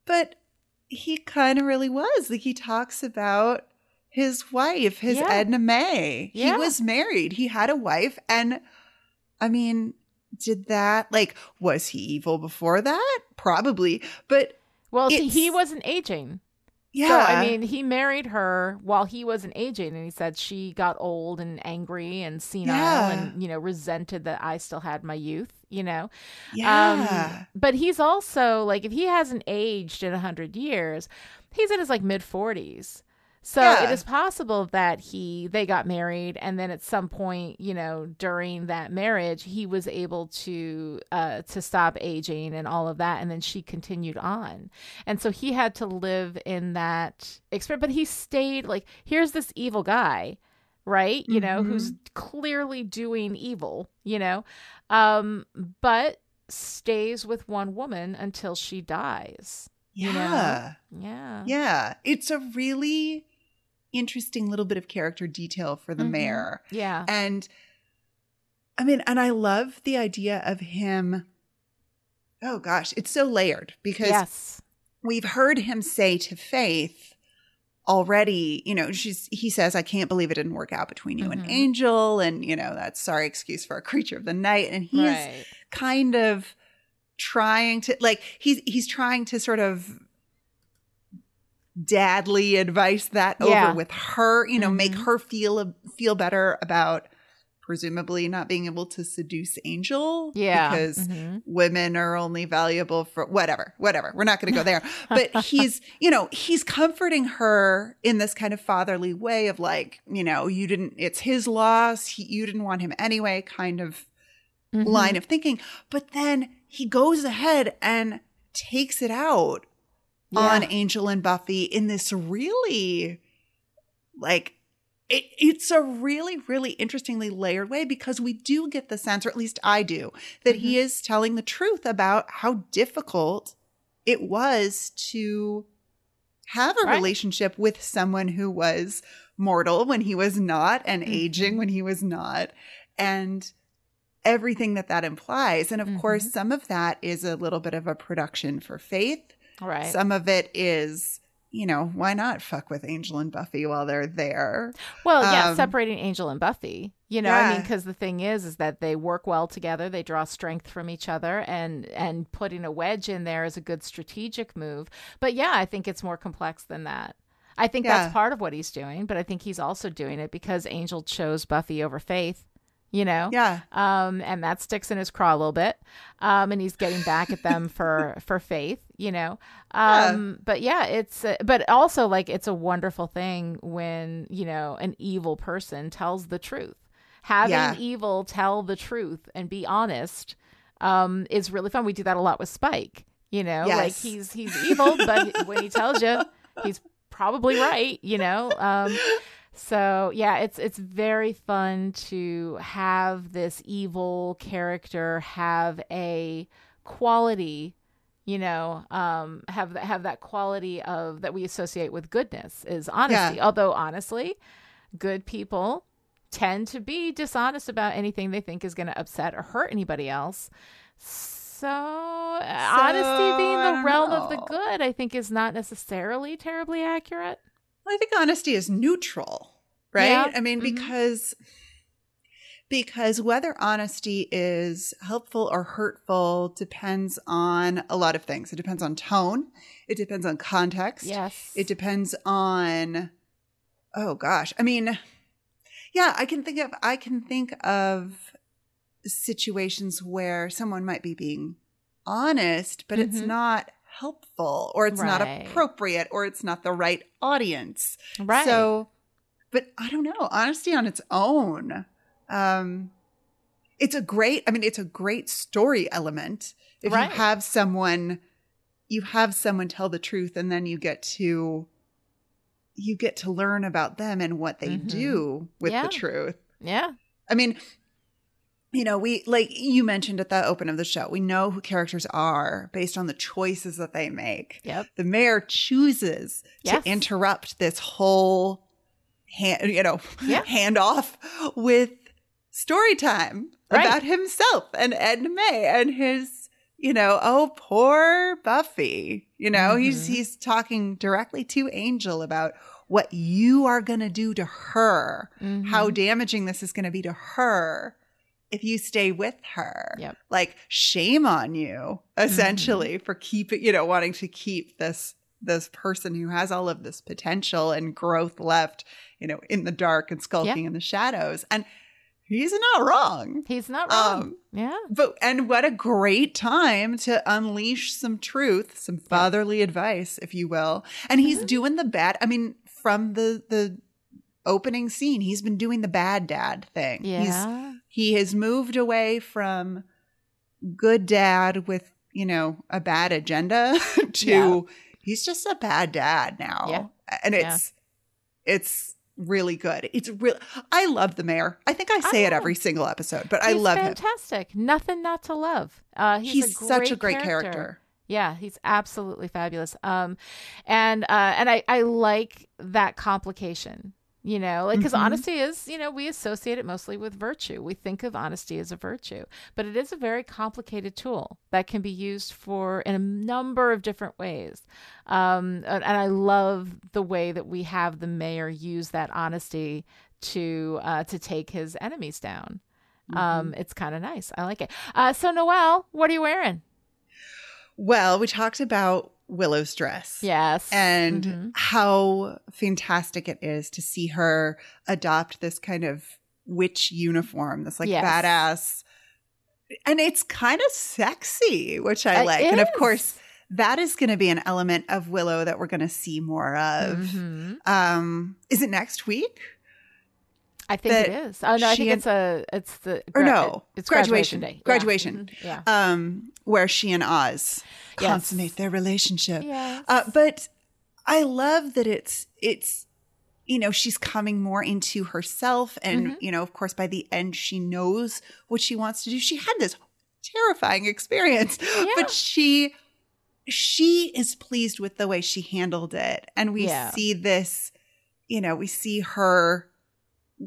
but he kind of really was. Like he talks about his wife, his Yeah. Edna May. Yeah. He was married. He had a wife and I mean, did that like was he evil before that? Probably. But Well, see, he wasn't aging. Yeah. So I mean, he married her while he wasn't aging, and he said she got old and angry and senile, Yeah. and you know resented that I still had my youth. You know, yeah. Um, but he's also like, if he hasn't aged in a hundred years, he's in his like mid forties. So it Yeah. is possible that he they got married, and then at some point, you know, during that marriage, he was able to uh, to stop aging and all of that, and then she continued on, and so he had to live in that experience. But he stayed like, here's this evil guy, right? You know, who's clearly doing evil, you know, um, but stays with one woman until she dies. you know? yeah. Yeah. Yeah. It's a really interesting little bit of character detail for the Mhm. mayor. Yeah. And I mean, and I love the idea of him. Oh gosh, it's so layered because Yes. we've heard him say to Faith already, you know, she's he says, I can't believe it didn't work out between you and Mhm. Angel. And, you know, that's sorry excuse for a creature of the night. And he's right. kind of trying to like he's he's trying to sort of dadly advice that Yeah. over with her, you know, make Mhm. her feel feel better about presumably not being able to seduce Angel Yeah. because Mhm. women are only valuable for whatever, whatever. We're not going to go there. but he's, you know, he's comforting her in this kind of fatherly way of like, you know, you didn't, it's his loss. He, you didn't want him anyway, kind of Mhm. line of thinking. But then he goes ahead and takes it out on Angel and Buffy in this really like it, it's a really, really interestingly layered way because we do get the sense, or at least I do, that he Mm-hmm. is telling the truth about how difficult it was to have a Right. relationship with someone who was mortal when he was not and Mm-hmm. aging when he was not. And everything that that implies. And of course, Mhm. some of that is a little bit of a production for faith. Right. Some of it is, you know, why not fuck with Angel and Buffy while they're there? Well, yeah, Um, separating Angel and Buffy. You know, I mean, because the thing is, is that they work well together. They draw strength from each other, and and putting a wedge in there is a good strategic move. But yeah, I think it's more complex than that. I think Yeah. that's part of what he's doing, but I think he's also doing it because Angel chose Buffy over Faith. You know, Yeah. um, and that sticks in his craw a little bit. Um, and he's getting back at them for for faith, you know. Um, but yeah, it's uh, but also like it's a wonderful thing when you know an evil person tells the truth. Having Yeah. evil tell the truth and be honest um, is really fun. We do that a lot with Spike. You know, like he's he's evil, but when he tells you, he's probably right. You know. Um, so yeah, it's it's very fun to have this evil character have a quality, you know, um, have have that quality of that we associate with goodness is honesty. Yeah. Although honestly, good people tend to be dishonest about anything they think is going to upset or hurt anybody else. So, honesty being the realm of the good, I think, is not necessarily terribly accurate. I think honesty is neutral, right? Yeah. I mean, Mhm. because because whether honesty is helpful or hurtful depends on a lot of things. It depends on tone. It depends on context. Yes. It depends on oh gosh. I mean, yeah, I can think of I can think of situations where someone might be being honest, but it's Mhm. not helpful or it's not appropriate or it's not the right audience. Right. So, but I don't know, honesty on its own. Um it's a great I mean it's a great story element if Right. you have someone you have someone tell the truth and then you get to you get to learn about them and what they Mhm. do with Yeah. the truth. yeah. I mean, you know, we like you mentioned at the open of the show, we know who characters are based on the choices that they make. Yep. The mayor chooses Yes. to interrupt this whole hand, you know, Yeah. handoff with story time Right. about himself and Ed May and his, you know, oh poor Buffy. You know, he's Mhm. he's talking directly to Angel about what you are going to do to her how Mhm. damaging this is going to be to her if you stay with her. Yep. Like shame on you essentially Mm-hmm. for keeping, you know, wanting to keep this this person who has all of this potential and growth left, you know, in the dark and skulking Yeah. in the shadows. And he's not wrong. He's not wrong. Um, yeah. But and what a great time to unleash some truth, some fatherly advice, if you will. And Mm-hmm. he's doing the bad. I mean, from the the opening scene, he's been doing the bad dad thing. He's Yeah. he has moved away from good dad with, you know, a bad agenda to Yeah. he's just a bad dad now. Yeah. And Yeah. it's it's really good. It's real I love the mayor. I think I say it every single episode, but I He's love him. fantastic. Nothing not to love. Uh, he's, He's a such a great character. Yeah, he's absolutely fabulous. Um, and uh, and I I like that complication. You know, like because Mhm. honesty is, you know, we associate it mostly with virtue. We think of honesty as a virtue, but it is a very complicated tool that can be used for in a number of different ways. Um, and, and I love the way that we have the mayor use that honesty to uh, to take his enemies down. Um, it's kind of nice. I like it. Uh, so Noelle, what are you wearing? Well, we talked about Willow's dress. Yes. And Mhm. how fantastic it is to see her adopt this kind of witch uniform, this like Yes. badass. And it's kind of sexy, which I It like. And of course, that is going to be an element of Willow that we're going to see more of. Mhm. Um, is it next week? I think it is. Oh no, I think and- it's a it's the Or no, it's graduation. graduation day. Yeah. Graduation. Mhm. Yeah. Um, where she and Oz Yes. consummate their relationship. Yes. Uh, but I love that it's it's you know she's coming more into herself, and Mm-hmm. you know of course by the end she knows what she wants to do. She had this terrifying experience, but she she is pleased with the way she handled it, and we Yeah. see this. You know, we see her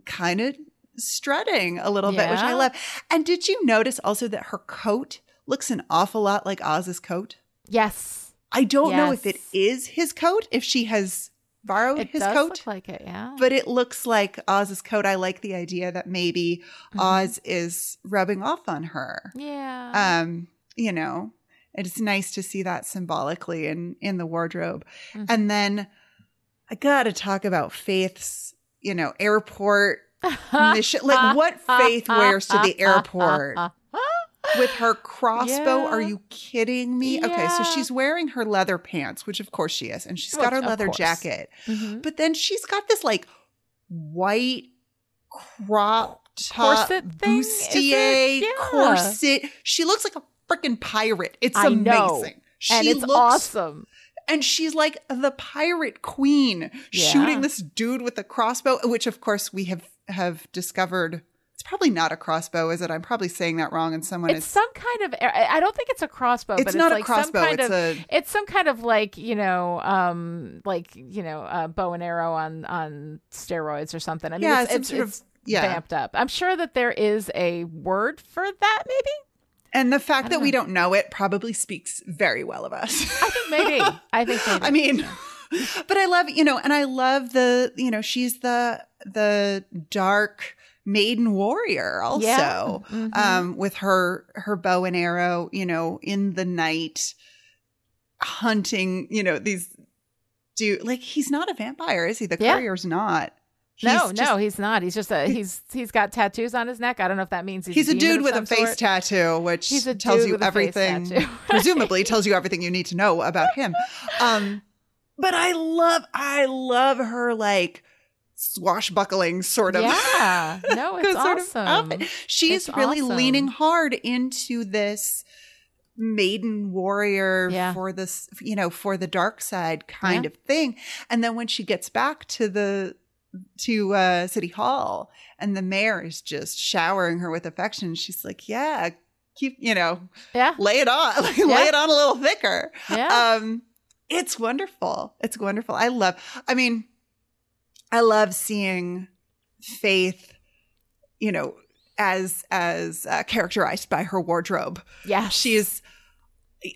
kind of strutting a little bit, which I love. And did you notice also that her coat looks an awful lot like Oz's coat? Yes. I don't know if it is his coat, if she has borrowed It his does coat, look like it. Yeah. but it looks like Oz's coat. I like the idea that maybe Mm-hmm. Oz is rubbing off on her. yeah. Um, you know, it's nice to see that symbolically in in the wardrobe. Mhm. And then I got to talk about Faith's, you know, airport mission. Like what Faith wears to the airport with her crossbow. Yeah. Are you kidding me? Okay, so she's wearing her leather pants, which of course she is, and she's got her leather jacket. Mhm. But then she's got this like white crop top Corset thing, bustier? Yeah. corset. She looks like a freaking pirate. It's I know. amazing. She and it's looks awesome. And she's like the pirate queen Yeah. shooting this dude with a crossbow, which of course we have have discovered. It's probably not a crossbow, is it? I'm probably saying that wrong, and someone It's is. some kind of. I don't think it's a crossbow. It's but not a like crossbow, Some kind it's of, a- It's some kind of like you know, um, like you know, uh, bow and arrow on on steroids or something. I mean, Yeah, it's, it's, sort of- yeah. vamped up. I'm sure that there is a word for that. Maybe and the fact that don't we don't know it probably speaks very well of us. I think maybe. I think maybe. I mean, but I love you know, and I love the you know she's the the dark maiden warrior also Yeah. Mhm. um with her her bow and arrow you know in the night hunting you know these do like he's not a vampire is he the Yeah. courier's not no, He's no, just- he's not. He's just a he's he's got tattoos on his neck. I don't know if that means he's, he's a dude with a face sort. tattoo which He's a tells dude you with a face everything tattoo. presumably tells you everything you need to know about him um but i love i love her like swashbuckling sort of Yeah, no, it's awesome. she's It's really awesome. leaning hard into this maiden warrior Yeah. for this you know for the dark side kind Yeah. of thing and then when she gets back to the to uh city hall and the mayor is just showering her with affection. She's like yeah keep you know Yeah, lay it on like, Yeah. lay it on a little thicker. Yeah. um it's wonderful. It's wonderful. I love i mean i love seeing faith you know as as uh, characterized by her wardrobe. Yeah, she's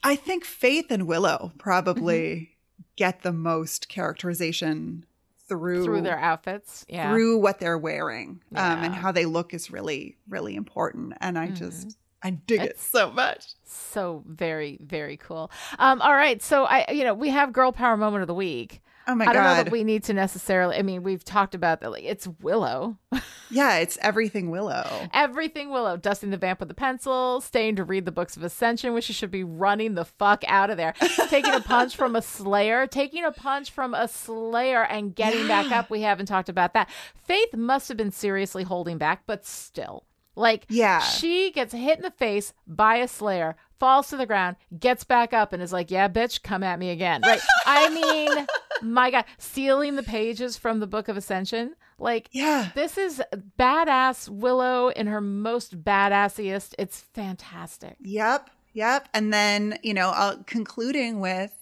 i think faith and willow probably Mm-hmm. get the most characterization through through their outfits. Yeah, through what they're wearing um, and how they look is really really important and i Mhm. just I dig it so much. So very, very cool. Um, all right. So I you know, we have girl power moment of the week. Oh my god. I don't know that we need to necessarily I mean, we've talked about that like it's Willow. yeah, it's everything Willow. Everything Willow, dusting the vamp with a pencil, staying to read the books of Ascension, which she should be running the fuck out of there. taking a punch from a Slayer, taking a punch from a Slayer and getting back up. We haven't talked about that. Faith must have been seriously holding back, but still. Like, Yeah. she gets hit in the face by a Slayer, falls to the ground, gets back up, and is like, "Yeah, bitch, come at me again." Right? I mean, my God, stealing the pages from the Book of Ascension, like, Yeah. this is badass Willow in her most badassiest. It's fantastic. Yep. Yep. And then, you know, uh, concluding with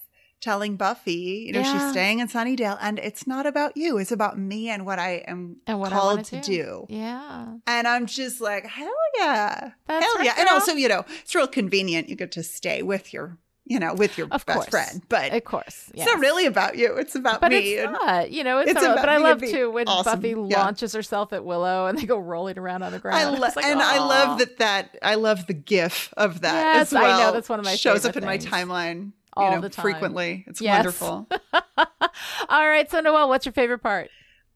telling Buffy, you know, Yeah. she's staying in Sunnydale and it's not about you. It's about me and what I am And what called wanna do. do. Yeah. And I'm just like, hell yeah. That's hell right, yeah. And also, you know, it's real convenient. You get to stay with your, you know, with your Of best course. friend. But Of course. it's not really about you. It's about But me. it's not, you know, it's, It's not, about but I love too when awesome. Buffy Yeah. launches herself at Willow and they go rolling around on the ground. I love like, and I love that that I love the gif of that Yes, as I know, that's one of my shows up in things. my timeline All you know, the time. frequently. It's Yes. wonderful. All right, so Noelle, what's your favorite part?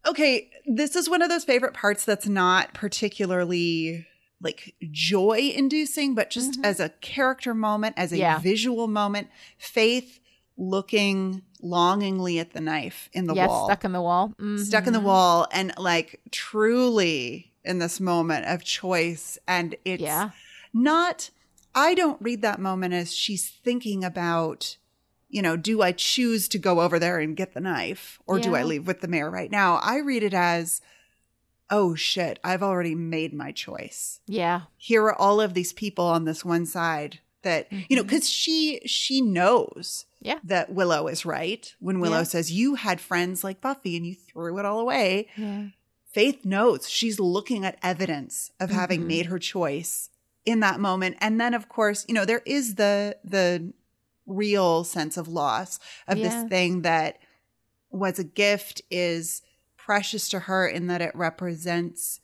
okay, this is one of those favorite parts that's not particularly like joy inducing, but just as a character moment, as a Mm-hmm. Yeah. visual moment. Faith looking longingly at the knife in the yes, wall. stuck in the wall. stuck in the Mhm. wall and like truly in this moment of choice and it's Yeah. not i don't read that moment as she's thinking about you know do i choose to go over there and get the knife or do i leave with the mayor right now i read it as oh shit i've already made my choice Yeah. here are all of these people on this one side that you know because she she knows Mm-hmm. Yeah. that willow is right when willow Yeah. says you had friends like buffy and you threw it all away Yeah. faith knows she's looking at evidence of having Mhm. made her choice in that moment and then of course you know there is the the real sense of loss of Yeah. this thing that was a gift is precious to her in that it represents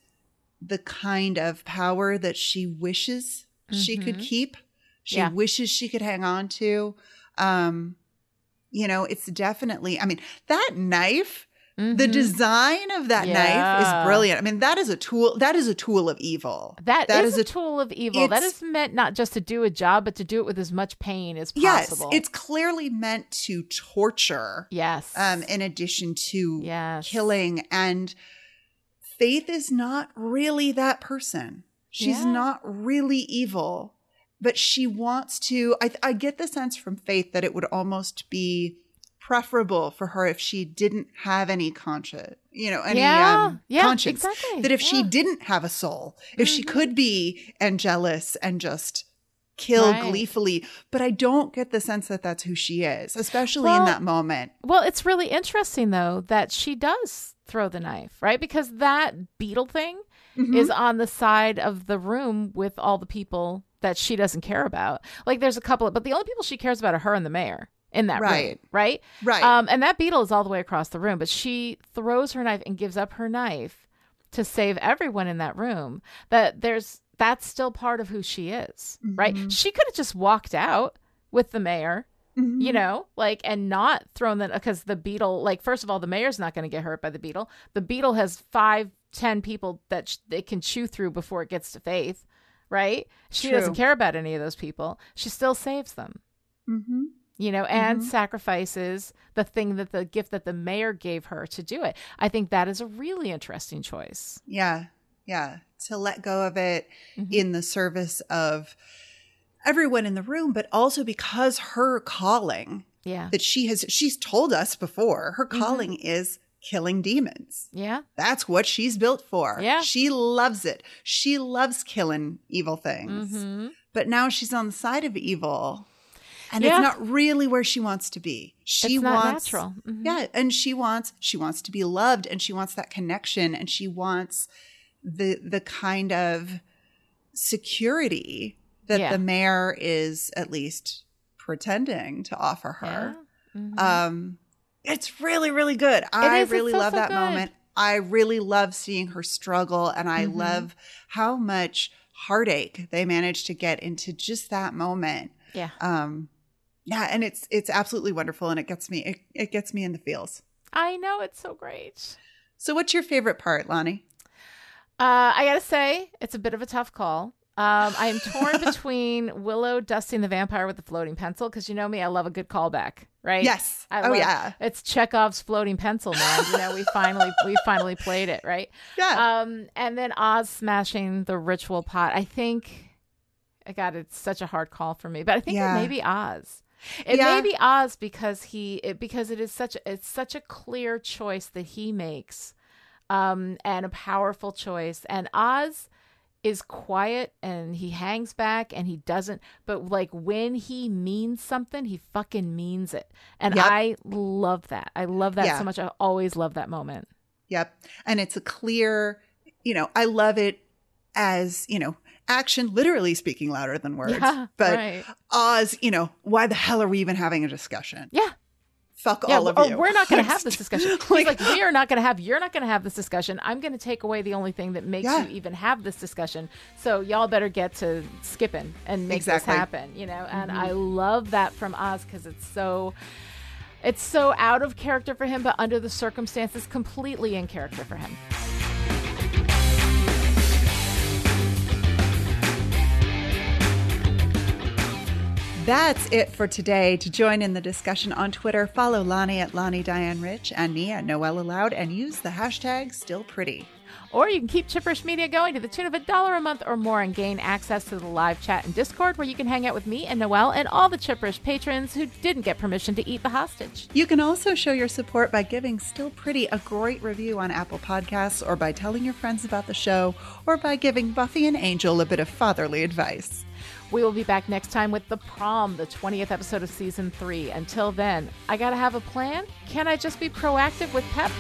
the kind of power that she wishes she could Mhm. keep she Yeah. wishes she could hang on to um you know it's definitely i mean that knife the Mhm. design of that knife is brilliant i mean that is a tool that is a tool of evil That that is, is a tool of evil. That is meant not just to do a job, but to do it with as much pain as possible. yes it's clearly meant to torture yes. um in addition to yes. killing and faith is not really that person she's Yeah. not really evil but she wants to I, I get the sense from faith that it would almost be preferable for her if she didn't have any conscience you know any Yeah. um, Yeah, conscience exactly. that if she Yeah. Mm-hmm. didn't have a soul if she could be angelus and just kill Right. gleefully but i don't get the sense that that's who she is especially Well, in that moment Well, it's really interesting though that she does throw the knife, right? Because that beetle thing Mhm. is on the side of the room with all the people that she doesn't care about. Like there's a couple of, but the only people she cares about are her and the mayor in that room, Right. right? Right. Um, and that beetle is all the way across the room, but she throws her knife and gives up her knife to save everyone in that room. That there's that's still part of who she is, right? Mm-hmm. She could have just walked out with the mayor Mm-hmm. you know like and not thrown the because the beetle like first of all the mayor's not going to get hurt by the beetle the beetle has five ten people that sh- it can chew through before it gets to faith right she True. doesn't care about any of those people she still saves them mm-hmm. You know and Mhm. sacrifices the thing that the gift that the mayor gave her to do it i think that is a really interesting choice Yeah. Yeah. To let go of it Mhm. in the service of everyone in the room, but also because her calling yeah that she has, she's told us before, her Mm-hmm. calling is killing demons. yeah That's what she's built for. Yeah. She loves it. She loves killing evil things. hmm But now she's on the side of evil. And Yeah. it's not really where she wants to be. She It's not wants natural. Mhm. Yeah, and she wants she wants to be loved and she wants that connection and she wants the the kind of security that Yeah. the mayor is at least pretending to offer her. Yeah. Mhm. Um it's really really good. I is. Really so, love so that good. moment. I really love seeing her struggle and I Mhm. love how much heartache they manage to get into just that moment. Yeah. Um, yeah, and it's it's absolutely wonderful, and it gets me it, it gets me in the feels. I know it's so great. So, what's your favorite part, Lani? Uh, I gotta say, it's a bit of a tough call. Um, I am torn between Willow dusting the vampire with the floating pencil because you know me, I love a good callback, right? Yes. I oh love- yeah. It's Chekhov's floating pencil, man. You know, we finally we finally played it, right? Yeah. Um, and then Oz smashing the ritual pot. I think, I God, it's such a hard call for me, but I think Yeah. it may be Oz. It Yeah. may be Oz because he it, because it is such it's such a clear choice that he makes, um, and a powerful choice. And Oz is quiet and he hangs back and he doesn't but like when he means something he fucking means it and Yep. i love that i love that Yeah. so much i always love that moment Yep. And it's a clear, you know, I love it as, you know, action literally speaking louder than words. Yeah, but right. Oz, you know, why the hell are we even having a discussion? yeah Fuck yeah all of oh, you. we're not going to have this discussion Like- like, we are not going to have you're not going to have this discussion i'm going to take away the only thing that makes Yeah. you even have this discussion so y'all better get to skipping and make Exactly. this happen you know and Mhm. i love that from oz because it's so it's so out of character for him but under the circumstances completely in character for him That's it for today. To join in the discussion on Twitter, follow Lani at Lani Diane Rich and me at Noelle Aloud and use the hashtag still pretty. Or you can keep Chipperish Media going to the tune of a dollar a month or more and gain access to the live chat and Discord where you can hang out with me and Noelle and all the Chipperish patrons who didn't get permission to eat the hostage. You can also show your support by giving Still Pretty a great review on Apple Podcasts, or by telling your friends about the show, or by giving Buffy and Angel a bit of fatherly advice. We will be back next time with The Prom, the 20th episode of season three. Until then, I gotta have a plan? Can't I just be proactive with pep?